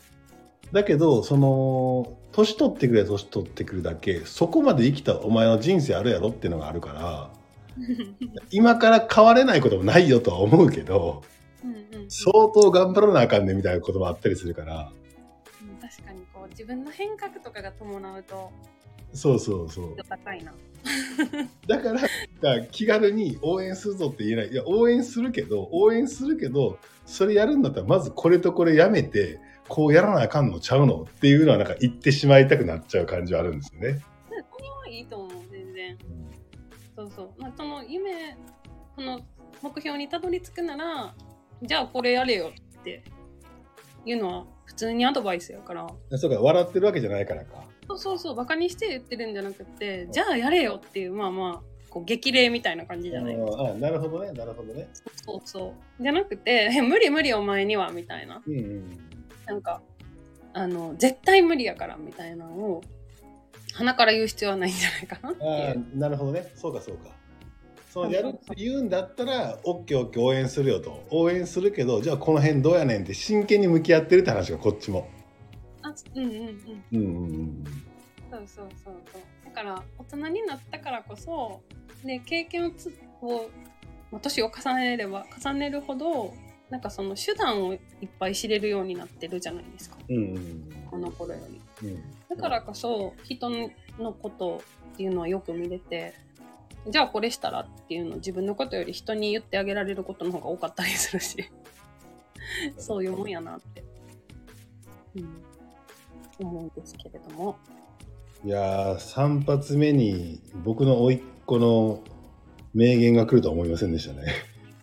Speaker 1: だけどその年取ってくれば年取ってくるだけそこまで生きたお前の人生あるやろっていうのがあるから 今から変われないこともないよとは思うけど
Speaker 2: うんうん
Speaker 1: 相当頑張らなあかんねみたいなこともあったりするから
Speaker 2: うん確かにこう自分の変革とかが伴うと
Speaker 1: そうそうそう
Speaker 2: 高いな。
Speaker 1: だから気軽に応援するぞって言えないいや応援するけど応援するけどそれやるんだったらまずこれとこれやめてこうやらなあかんのちゃうの？っていうのはなんか言ってしまいたくなっちゃう感じはあるんですよね。
Speaker 2: それはいいと思う全然。そうそう。まあ、その夢、その目標にたどり着くなら、じゃあこれやれよっていうのは普通にアドバイスやから。
Speaker 1: そうか笑ってるわけじゃないからか。
Speaker 2: そうそうそう、バカにして言ってるんじゃなくて、じゃあやれよっていう、まあまあ、こう激励みたいな感じじゃないですか。
Speaker 1: ああなるほどねなるほどね。
Speaker 2: そうそう。じゃなくて、え無理無理お前にはみたいな。
Speaker 1: うんうん
Speaker 2: なんか、あの、絶対無理やからみたいなのを、鼻から言う必要はないんじゃないかなってい
Speaker 1: あ。なるほどねそうかそうか。そのやるって言うんだったら OKOK 応援するよと応援するけどじゃあこの辺どうやねんって真剣に向き合ってるって話がこっちも。
Speaker 2: あ、うんうん。うん。
Speaker 1: うんうんうん。
Speaker 2: そうそうそうそう。だから大人になったからこそ、ね、経験をつ年を重ねれば重ねるほどなんかその手段をいっぱい知れるようになってるじゃないですか。
Speaker 1: うんうん
Speaker 2: この頃より。
Speaker 1: うん。
Speaker 2: だからこそ人のことっていうのはよく見れてじゃあこれしたらっていうのを自分のことより人に言ってあげられることの方が多かったりするし。そういうもんやなって、うん、思うんですけれども。
Speaker 1: いやー3発目に僕の甥っ子の名言が来るとは思いませんでしたね。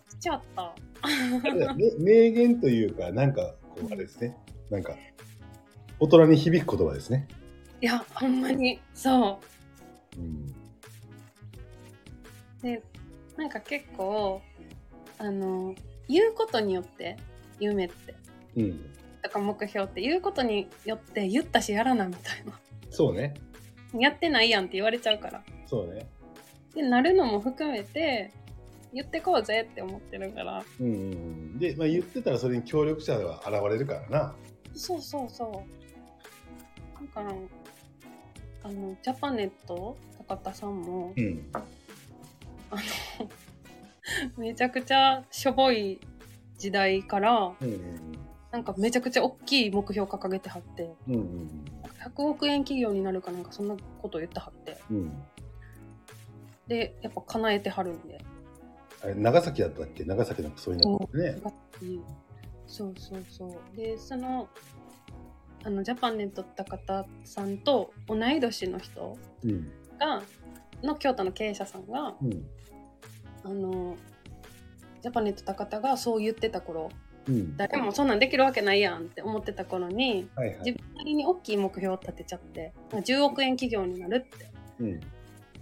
Speaker 2: 来ちゃった。
Speaker 1: 名言というかなんかこうあれですね。なんか大人に響く言葉ですね。
Speaker 2: いやほんまにそ
Speaker 1: う。ん。
Speaker 2: うでなんか結構あの言うことによって夢って。
Speaker 1: うん、
Speaker 2: とか目標って言うことによって言ったしやらなみたいな。
Speaker 1: そうね。
Speaker 2: やってないやんって言われちゃうから。
Speaker 1: そうね。
Speaker 2: でなるのも含めて言ってこうぜって思ってるから。
Speaker 1: うんうんうん、で、まあ、言ってたらそれに協力者が現れるからな。
Speaker 2: そうそうそう。だからあのジャパネット高田さんも
Speaker 1: うん。
Speaker 2: あの めちゃくちゃしょぼい時代から
Speaker 1: うんうん
Speaker 2: なんかめちゃくちゃ大きい目標掲げてはって
Speaker 1: うんうん
Speaker 2: 100億円企業になるかなんかそんなこと言ってはって。
Speaker 1: うん。
Speaker 2: でやっぱ叶えてはるんで。
Speaker 1: あれ長崎だったっけ？長崎のそういうのね。
Speaker 2: うんそうそうそう。でそのあのジャパネット高田さんと同い年の人
Speaker 1: うん
Speaker 2: がの京都の経営者さんが
Speaker 1: うん。
Speaker 2: あのジャパネット高田がそう言ってた頃
Speaker 1: うん。
Speaker 2: 誰もそんなんできるわけないやんって思ってた頃に
Speaker 1: はいはい。
Speaker 2: 自分なりに大きい目標を立てちゃってまあ10億円企業になるって
Speaker 1: うん。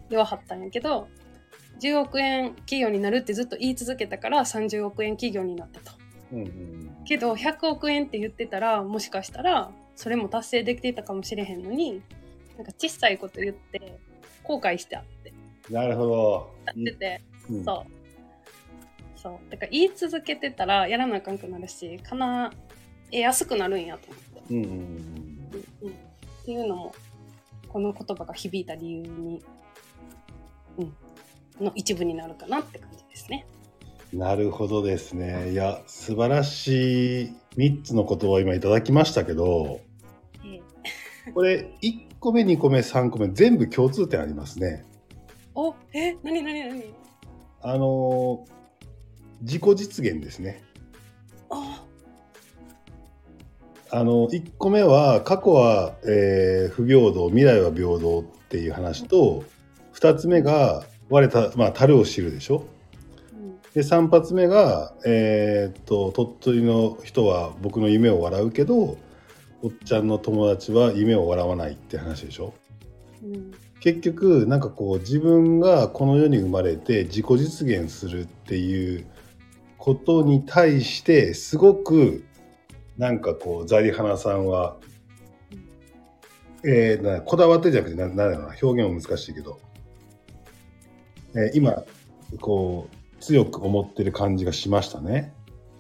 Speaker 2: 言わはったんやけど10億円企業になるってずっと言い続けたから30億円企業になったと。
Speaker 1: うんうん
Speaker 2: けど100億円って言ってたらもしかしたらそれも達成できていたかもしれへんのになんか小さいこと言って後悔したって。
Speaker 1: なるほど。
Speaker 2: 言ってて、
Speaker 1: うん。
Speaker 2: そうそう。だから言い続けてたらやらなあかんくなるしかなえやすくなるんやと思って、
Speaker 1: うんうんうん
Speaker 2: うん。うん、っていうのもこの言葉が響いた理由に、うん、の一部になるかなって感じですね。
Speaker 1: なるほどですね。いや、素晴らしい3つの言葉を今いただきましたけど、
Speaker 2: えー
Speaker 1: これ1個目、2個目、3個目、全部共通点ありますね。
Speaker 2: おえ何何何？
Speaker 1: あのー自己実現ですね。
Speaker 2: あ。
Speaker 1: あの1個目は過去は、えー不平等未来は平等っていう話と2つ目が我た、まあ、樽を知るでしょ？
Speaker 2: うん。
Speaker 1: で3発目が、えーっと鳥取の人は僕の夢を笑うけどおっちゃんの友達は夢を笑わないって話でしょ？
Speaker 2: うん。
Speaker 1: 結局なんかこう自分がこの世に生まれて自己実現するっていうことに対してすごくなんかこうザリハナさんは、えーなこだわってじゃなくてななんだろうな表現も難しいけど、えー今こう強く思ってる感じがしましたね。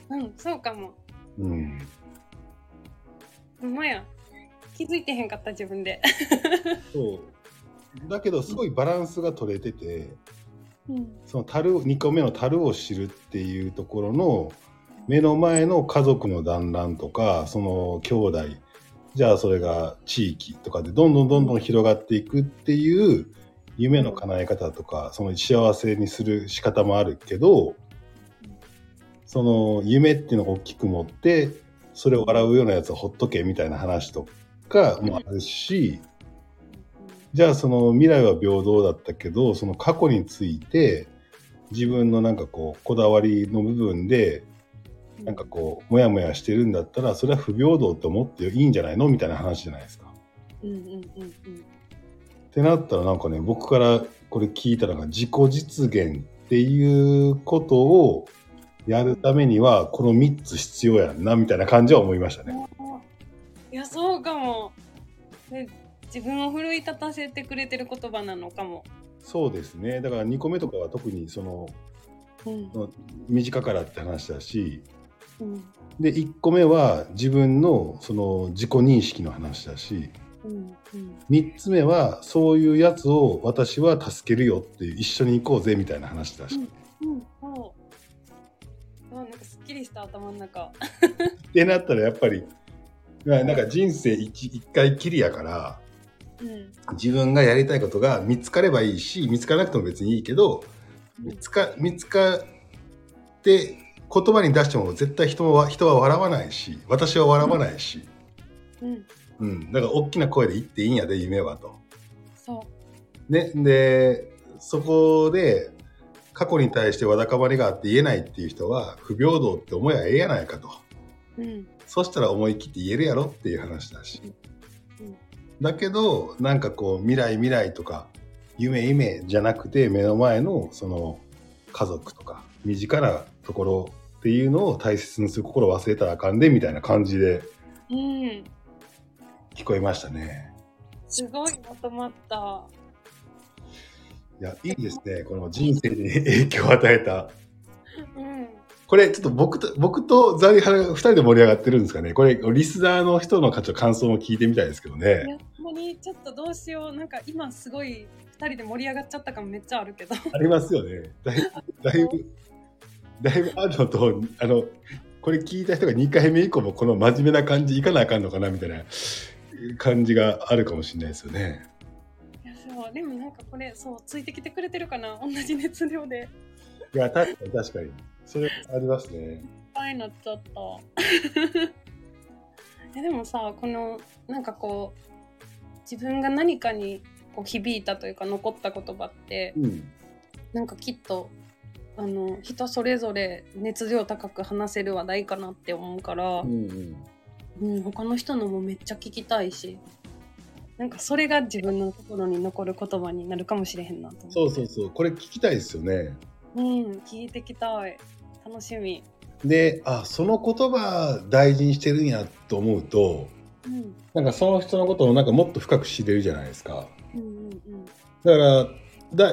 Speaker 2: うん、そうかも。
Speaker 1: うん、
Speaker 2: ほんまや。気づいてへんかった自分で。
Speaker 1: そうだけどすごいバランスが取れてて。その樽2個目の樽を知るっていうところの目の前の家族の団らんとかその兄弟じゃあそれが地域とかでどんどんどんどん広がっていくっていう夢の叶え方とかその幸せにする仕方もあるけどその夢っていうのを大きく持ってそれを笑うようなやつはほっとけみたいな話とかもあるし、じゃあその未来は平等だったけどその過去について自分のなんかこうこだわりの部分でなんかこうモヤモヤしてるんだったらそれは不平等って思っていいんじゃないのみたいな話じゃないですか。
Speaker 2: うん。うんうんうんうん。
Speaker 1: ってなったらなんかね僕からこれ聞いたのが自己実現っていうことをやるためにはこの3つ必要やんなみたいな感じは思いましたね。
Speaker 2: いや、そうかも。で自分を奮い立たせてくれてる言葉なのかも。
Speaker 1: そうですねだから2個目とかは特にその
Speaker 2: うん。
Speaker 1: 短からって話だし
Speaker 2: うん。
Speaker 1: で1個目は自分のその自己認識の話だし
Speaker 2: うん。うん。
Speaker 1: 3つ目はそういうやつを私は助けるよっていう一緒に行こうぜみたいな話だし、
Speaker 2: うん。そう。りした頭の中。
Speaker 1: ってなったらやっぱりまあなんか人生一一回きりやから
Speaker 2: うん。
Speaker 1: 自分がやりたいことが見つかればいいし見つからなくても別にいいけど見つか見つかって言葉に出しても絶対人は人は笑わないし私は笑わないし、
Speaker 2: うん。
Speaker 1: うん、だから大きな声で言っていいんやで夢はと。
Speaker 2: そう。
Speaker 1: ね、でそこで過去に対してわだかまりがあって言えないっていう人は不平等って思いはええやないかと
Speaker 2: うん。
Speaker 1: そしたら思い切って言えるやろっていう話だし
Speaker 2: うん。
Speaker 1: だけどなんかこう未来未来とか夢夢じゃなくて目の前のその家族とか身近なところっていうのを大切にする心を忘れたらあかんでみたいな感じで
Speaker 2: うん。
Speaker 1: 聞こえましたね。
Speaker 2: すごいまとまった。
Speaker 1: いやいいですねこの人生に影響を与えた
Speaker 2: うん。
Speaker 1: これちょっと僕と僕とザリハラが2人で盛り上がってるんですかねこれリスナーの人の感想も聞いてみたいですけど
Speaker 2: い
Speaker 1: ね。
Speaker 2: や、ほんまにちょっとどうしよう。なんか今すごい二人で盛り上がっちゃった感めっちゃあるけど。
Speaker 1: ありますよね。だいだいぶだいぶあるのとあのこれ聞いた人が2回目以降もこの真面目な感じいかなあかんのかなみたいな感じがあるかもしれないですよね。
Speaker 2: いや、そう。でもなんかこれ、そう、ついてきてくれてるかな。同じ熱量で。い
Speaker 1: や確かに確かにそれありますね。
Speaker 2: ぱいになっちゃった。えでもさ、この、なんかこう、自分が何かにこう響いたというか残った言葉って、
Speaker 1: うん
Speaker 2: なんかきっと、あの人それぞれ熱量高く話せる話題かなって思うから、
Speaker 1: うんうん
Speaker 2: うん、他の人のもめっちゃ聞きたいしなんかそれが自分の心に残る言葉になるかもしれへんなと思って
Speaker 1: そうそうそうこれ聞きたいですよね。
Speaker 2: うん聞いてきたい楽しみ。
Speaker 1: であその言葉大事にしてるんやと思うと
Speaker 2: うん。
Speaker 1: なんかその人のことをなんかもっと深く知れるじゃないですか。
Speaker 2: うんうん
Speaker 1: だから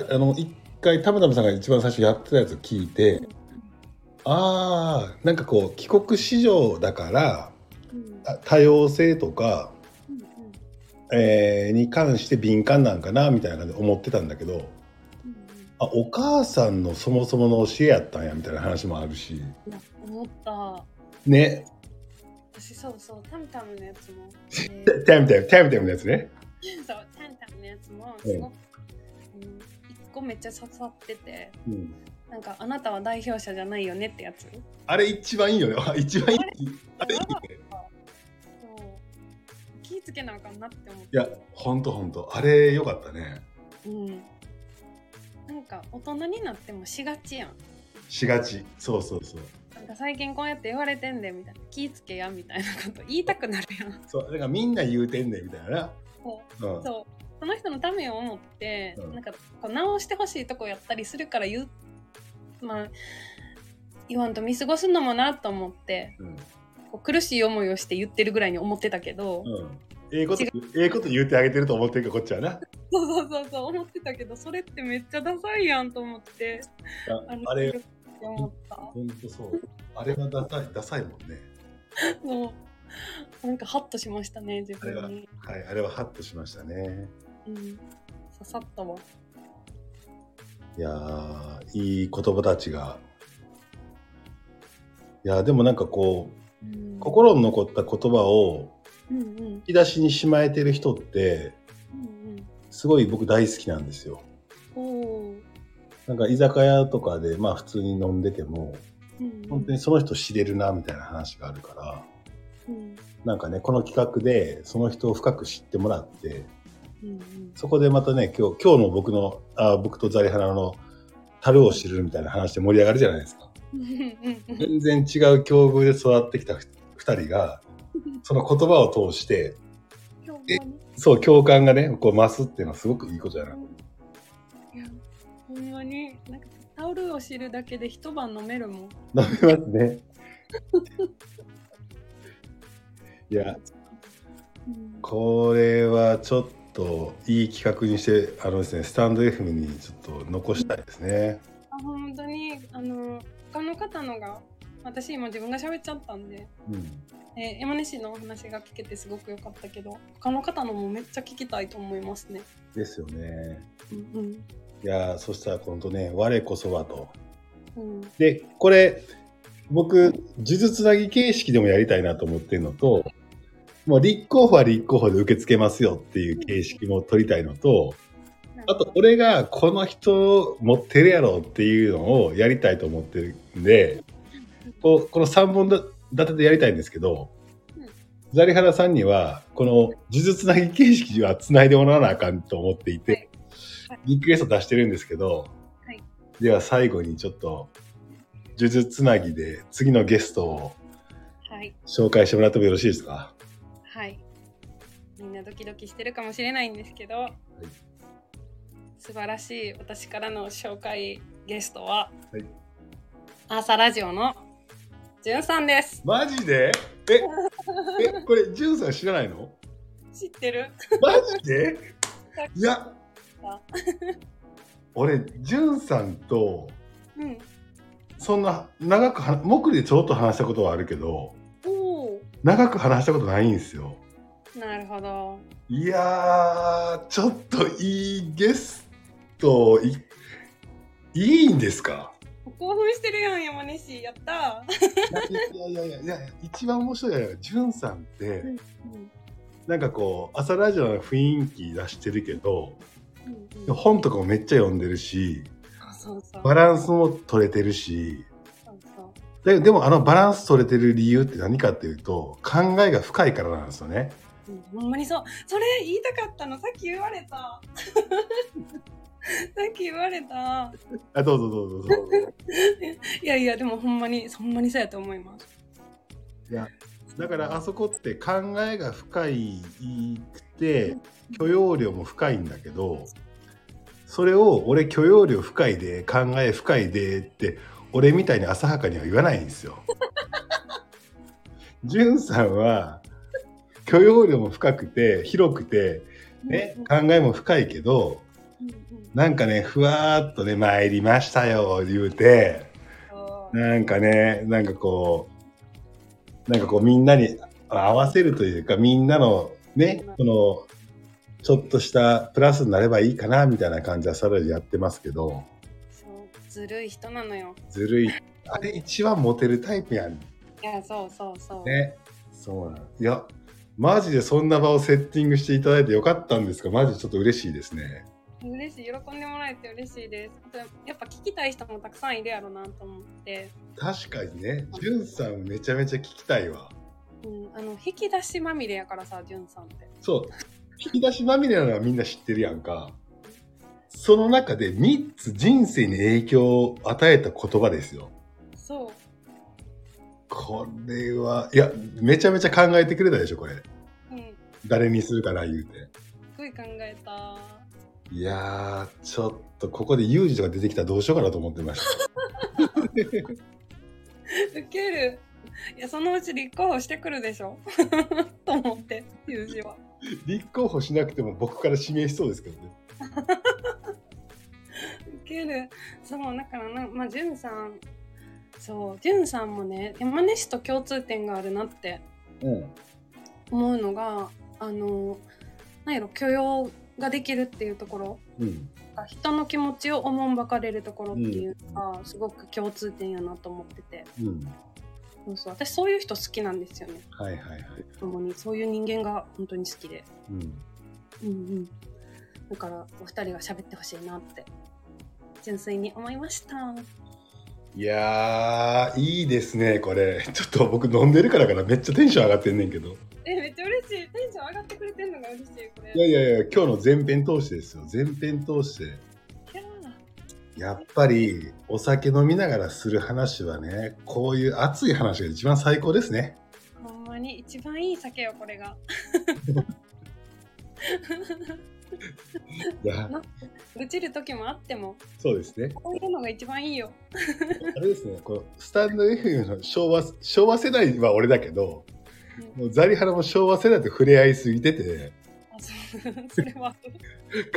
Speaker 1: だあの一回たむたむさんが一番最初やってたやつを聞いてああなんかこう帰国子女だから
Speaker 2: うん。
Speaker 1: あ多様性とか、
Speaker 2: うん
Speaker 1: えーに関して敏感なんかなみたいな感じで思ってたんだけど
Speaker 2: うん
Speaker 1: あお母さんのそもそもの教えやったんやみたいな話もあるし
Speaker 2: 思った
Speaker 1: ね
Speaker 2: 私そうそうタムタムのやつも、え
Speaker 1: タイムタイムタイムタイムのやつね。
Speaker 2: ーそうタムタムのやつもすごく、うん、一個めっちゃ刺さってて
Speaker 1: うん
Speaker 2: なんかあなたは代表者じゃないよねってやつ
Speaker 1: あれ一番いいよね。あ 一番いい。あれいいね。
Speaker 2: そう気ぃつけなあかんなって思って
Speaker 1: いや、ほんとほんと。あれよかったね。
Speaker 2: うんなんか大人になってもしがちやん
Speaker 1: しがち。そうそうそう。
Speaker 2: なんか最近こうやって言われてんでみたいな気ぃつけやみたいなこと言いたくなるやん
Speaker 1: そう、だからみんな言うてんねんみたいな。
Speaker 2: そう
Speaker 1: うん。
Speaker 2: そうその人のためを思って、
Speaker 1: うん
Speaker 2: なんかこう直してほしいとこやったりするから言うまあ言わんと見過ごすのもなと思って
Speaker 1: うん。
Speaker 2: こう苦しい思いをして言ってるぐらいに思ってたけど、
Speaker 1: うん。ええこと、ええこと言うてあげてると思ってるかこっちはな。
Speaker 2: そうそうそうそう思ってたけどそれってめっちゃダサいやんと思って
Speaker 1: ああれ、
Speaker 2: 思った
Speaker 1: ほんとそう。あれはダサい、ダサいもんね。
Speaker 2: そうなんかハッとしましたね自分に、
Speaker 1: はい、あれはハッとしましたね。
Speaker 2: うん、刺さったわ
Speaker 1: いやー、いい言葉たちが。いやー、でもなんかこう、
Speaker 2: うん
Speaker 1: 心に残った言葉を引き出しにしまえてる人って、
Speaker 2: うん
Speaker 1: すごい僕大好きなんですよ。なんか居酒屋とかで、まあ普通に飲んでても、
Speaker 2: うん
Speaker 1: 本当にその人知れるなみたいな話があるから、
Speaker 2: うん。
Speaker 1: なんかね、この企画でその人を深く知ってもらって、
Speaker 2: うん
Speaker 1: そこでまたね、今日、今日の僕の、あ僕とザリハナの樽を知るみたいな話で盛り上がるじゃないですか。全然違う境遇で育ってきた二人が、その言葉を通して、
Speaker 2: 今日はね
Speaker 1: そう、共感がね、こう増すっていうのはすごくいいことだな。
Speaker 2: いやほんまになんかタオルを知るだけで一晩飲めるもん
Speaker 1: 飲みますね。いや、
Speaker 2: うん
Speaker 1: これはちょっといい企画にして、あのですね、スタンド FM にちょっと残したいですね。
Speaker 2: あ本当にあの他の方のが私今自分が喋っちゃったんで、
Speaker 1: うん。
Speaker 2: えー、山根氏のお話が聞けてすごく良かったけど他の方のもめっちゃ聞きたいと思いますね。
Speaker 1: ですよね。
Speaker 2: うん
Speaker 1: いやーそしたら今度ね、我こそはと。
Speaker 2: うんうん
Speaker 1: で、これ、僕、呪術つなぎ形式でもやりたいなと思ってるのと、もう立候補は立候補で受け付けますよっていう形式も取りたいのと、あと、俺がこの人持ってるやろっていうのをやりたいと思ってるんで、こうこの3本立てでやりたいんですけど、ザリハラさんには、この呪術つなぎ形式はつないでもらわなあかんと思っていて、リクエスト出してるんですけど、
Speaker 2: はい。
Speaker 1: では最後にちょっと、呪術つなぎで次のゲストを
Speaker 2: はい。
Speaker 1: 紹介してもらってもよろしいですか？
Speaker 2: はい。みんなドキドキしてるかもしれないんですけど、素晴らしい私からの紹介ゲストは、
Speaker 1: はい。
Speaker 2: アーサラジオのじゅんさんです。
Speaker 1: マジで？え、え、これ、ジュンさん知らないの？
Speaker 2: 知ってる
Speaker 1: マジで？いや、俺、ジュンさんと、
Speaker 2: うん。
Speaker 1: そんな長くは、もくりでちょろっと話したことはあるけど、
Speaker 2: おお。
Speaker 1: 長く話したことないんですよ。
Speaker 2: なるほど。
Speaker 1: いやー、ちょっといいゲスト、いいいんですか？
Speaker 2: 興奮してるやん、山西。やった
Speaker 1: いやいやいやいや、一番面白いのは、ジュンさんって、
Speaker 2: ー。うん
Speaker 1: なんかこう、朝ラジオの雰囲気出してるけど、
Speaker 2: うんうん。
Speaker 1: 本とかもめっちゃ読んでるし、
Speaker 2: そうそう。
Speaker 1: バランスも取れてるし、
Speaker 2: そうそう。
Speaker 1: ででもあのバランス取れてる理由って何かっていうと、考えが深いからなんですよね。
Speaker 2: うんほんまにそう。それ言いたかったの。さっき言われた。さっき言われた。
Speaker 1: あ、どうぞどうぞどうぞ。
Speaker 2: いやいや、でもほんまに、ほんまにそうやと思います。
Speaker 1: いや、だからあそこって考えが深いくて、許容量も深いんだけど、それを俺許容量深いで、考え深いでって、俺みたいに浅はかには言わないんですよ。じゅんさんは、許容量も深くて、広くて、ね、考えも深いけど、なんかね、ふわーっとね、参りましたよ、言うて、なんかね、なんかこう、なんかこうみんなに合わせるというか、みんなのね、この、ちょっとしたプラスになればいいかな、みたいな感じはさらにやってますけど、
Speaker 2: そうずるい人なのよ。
Speaker 1: ずるい。あれ一番モテるタイプやん
Speaker 2: いや、そうそうそう。
Speaker 1: ね。そうなん。いや、マジでそんな場をセッティングしていただいてよかったんですかマジちょっと嬉しいですね。
Speaker 2: 嬉しい。喜んでもらえて嬉しいです。あとやっぱ聞きたい人もたくさんいるやろなと思って。
Speaker 1: 確かにね、じゅんさんめちゃめちゃ聞きたいわ。
Speaker 2: うん、あの、引き出しまみれやからさ、じゅんさんって。
Speaker 1: そう。引き出しまみれなのはみんな知ってるやんか。その中で3つ人生に影響を与えた言葉ですよ。
Speaker 2: そう。
Speaker 1: これは、いや、めちゃめちゃ考えてくれたでしょ、これ。
Speaker 2: うん。す
Speaker 1: 誰にするかな、言うて。
Speaker 2: ごい考えた。
Speaker 1: いやー、ちょっとここでユージとか出てきたらどうしようかなと思ってました。
Speaker 2: ウケる。いや、そのうち立候補してくるでしょ と思って、ユージは。
Speaker 1: 立候補しなくても僕から指名しそうですけどね。
Speaker 2: ウケる。そう、だからな、まあ、じゅんさん、そう、じゅんさんもね、山根氏と共通点があるなって
Speaker 1: うん。
Speaker 2: 思うのが、あの、なんやろ、許容ができるっていうところ。
Speaker 1: うん。
Speaker 2: 人の気持ちをおもんばかれるところっていうのがすごく共通点やなと思ってて、
Speaker 1: うん。
Speaker 2: そうそう私そういう人好きなんですよね
Speaker 1: はいはいはい。
Speaker 2: 共にそういう人間が本当に好きで
Speaker 1: うん。
Speaker 2: うんうんだからお二人が喋ってほしいなって純粋に思いました
Speaker 1: いやー、いいですね、これ。ちょっと僕飲んでるからかな、めっちゃテンション上がってんねんけど。
Speaker 2: 嬉しいこれ
Speaker 1: いやいやいや、今日の前編通してですよ。前編通して。
Speaker 2: いや
Speaker 1: っぱり、お酒飲みながらする話はね、こういう熱い話が一番最高ですね。
Speaker 2: ほんまに一番いい酒よこれが
Speaker 1: いや、
Speaker 2: 愚痴る時もあっても
Speaker 1: そうですね。
Speaker 2: こういうのが一番いいよ
Speaker 1: あれですね、このスタンド FM の昭和、昭和世代は俺だけど、
Speaker 2: うん
Speaker 1: もうザリハラも昭和世代と触れ合いすぎてて、
Speaker 2: あ それは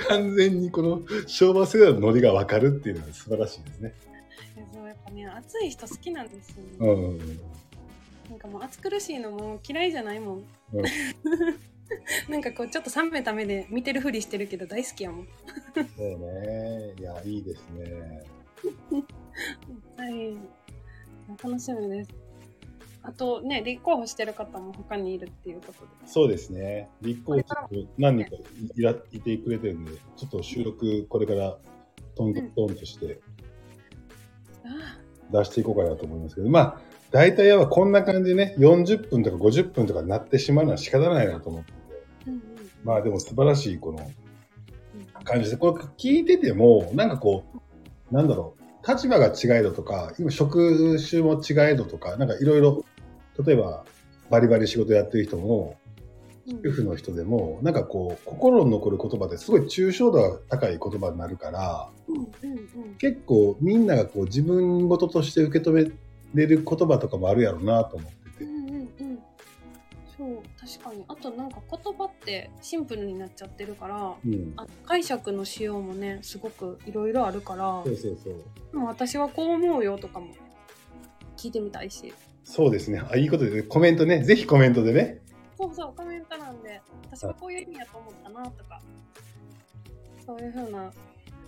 Speaker 1: 完全にこの昭和世代のノリが分かるっていうのが素晴らしいですね。
Speaker 2: いやそうやっぱね熱い人好きなんですよね、
Speaker 1: うん。
Speaker 2: なんかもう暑苦しいのも嫌いじゃないもん。
Speaker 1: うん
Speaker 2: なんかこうちょっと冷めた目で見てるふりしてるけど大好きやもん。
Speaker 1: そうね。いや、いいですね。
Speaker 2: はい。楽しみです。あとね、立候補してる方も他にいるっていうことで。
Speaker 1: そうですね。立候補何人かいらいてくれてるんで、ちょっと収録これからトントントンとして
Speaker 2: あ
Speaker 1: 出していこうかなと思いますけど、まあ、大体はこんな感じでね、40分とか50分とかなってしまうのは仕方ないなと思ってて、
Speaker 2: うんうん。
Speaker 1: まあでも素晴らしいこの感じで、これ聞いてても、なんかこう、なんだろう、立場が違えどとか、今職種も違えどとか、なんかいろいろ、例えばバリバリ仕事やってる人も、
Speaker 2: うん
Speaker 1: 主婦の人でも、なんかこう、心に残る言葉ですごい抽象度が高い言葉になるから。結構みんながこう自分事として受け止めれる言葉とかもあるやろうなと思ってて。
Speaker 2: うんうんうん。そう、確かに。あとなんか言葉ってシンプルになっちゃってるから、
Speaker 1: うん。
Speaker 2: あ解釈のしようもね、すごくいろいろあるから
Speaker 1: そ、うそうそう。
Speaker 2: でも私はこう思うよとかも聞いてみたいし。
Speaker 1: そうですね。あ、いいことで、コメントね。ぜひコメントでね。
Speaker 2: そうそう、コメント欄で、私はこういう意味やと思ったなとか、そういうふうな、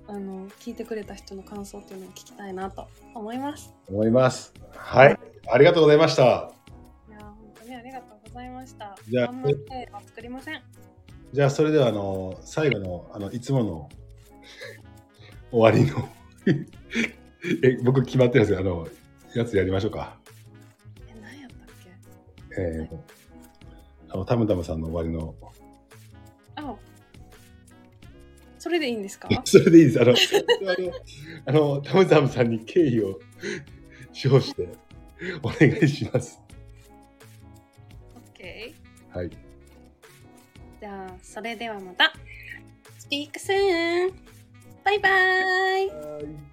Speaker 2: あの、聞いてくれた人の感想っていうのを聞きたいなと思います。
Speaker 1: 思います。はい。ありがとうございました。
Speaker 2: いやー、本当にありがとうございました。
Speaker 1: じゃあ
Speaker 2: 作りません。
Speaker 1: じゃあ、それでは、あの、最後の、あの、いつもの終わりの え、僕決まってるんですよ。あの、やつやりましょうか。
Speaker 2: え、
Speaker 1: ー、あの、たむたむさんの終わりの。
Speaker 2: あそれでいいんですか？
Speaker 1: それでいいです。あの、あの、たむたむさんに敬意を表して、お願いします。
Speaker 2: ?OK。
Speaker 1: はい。
Speaker 2: じゃあ、それではまた。Speak soon! バイバイ
Speaker 1: はい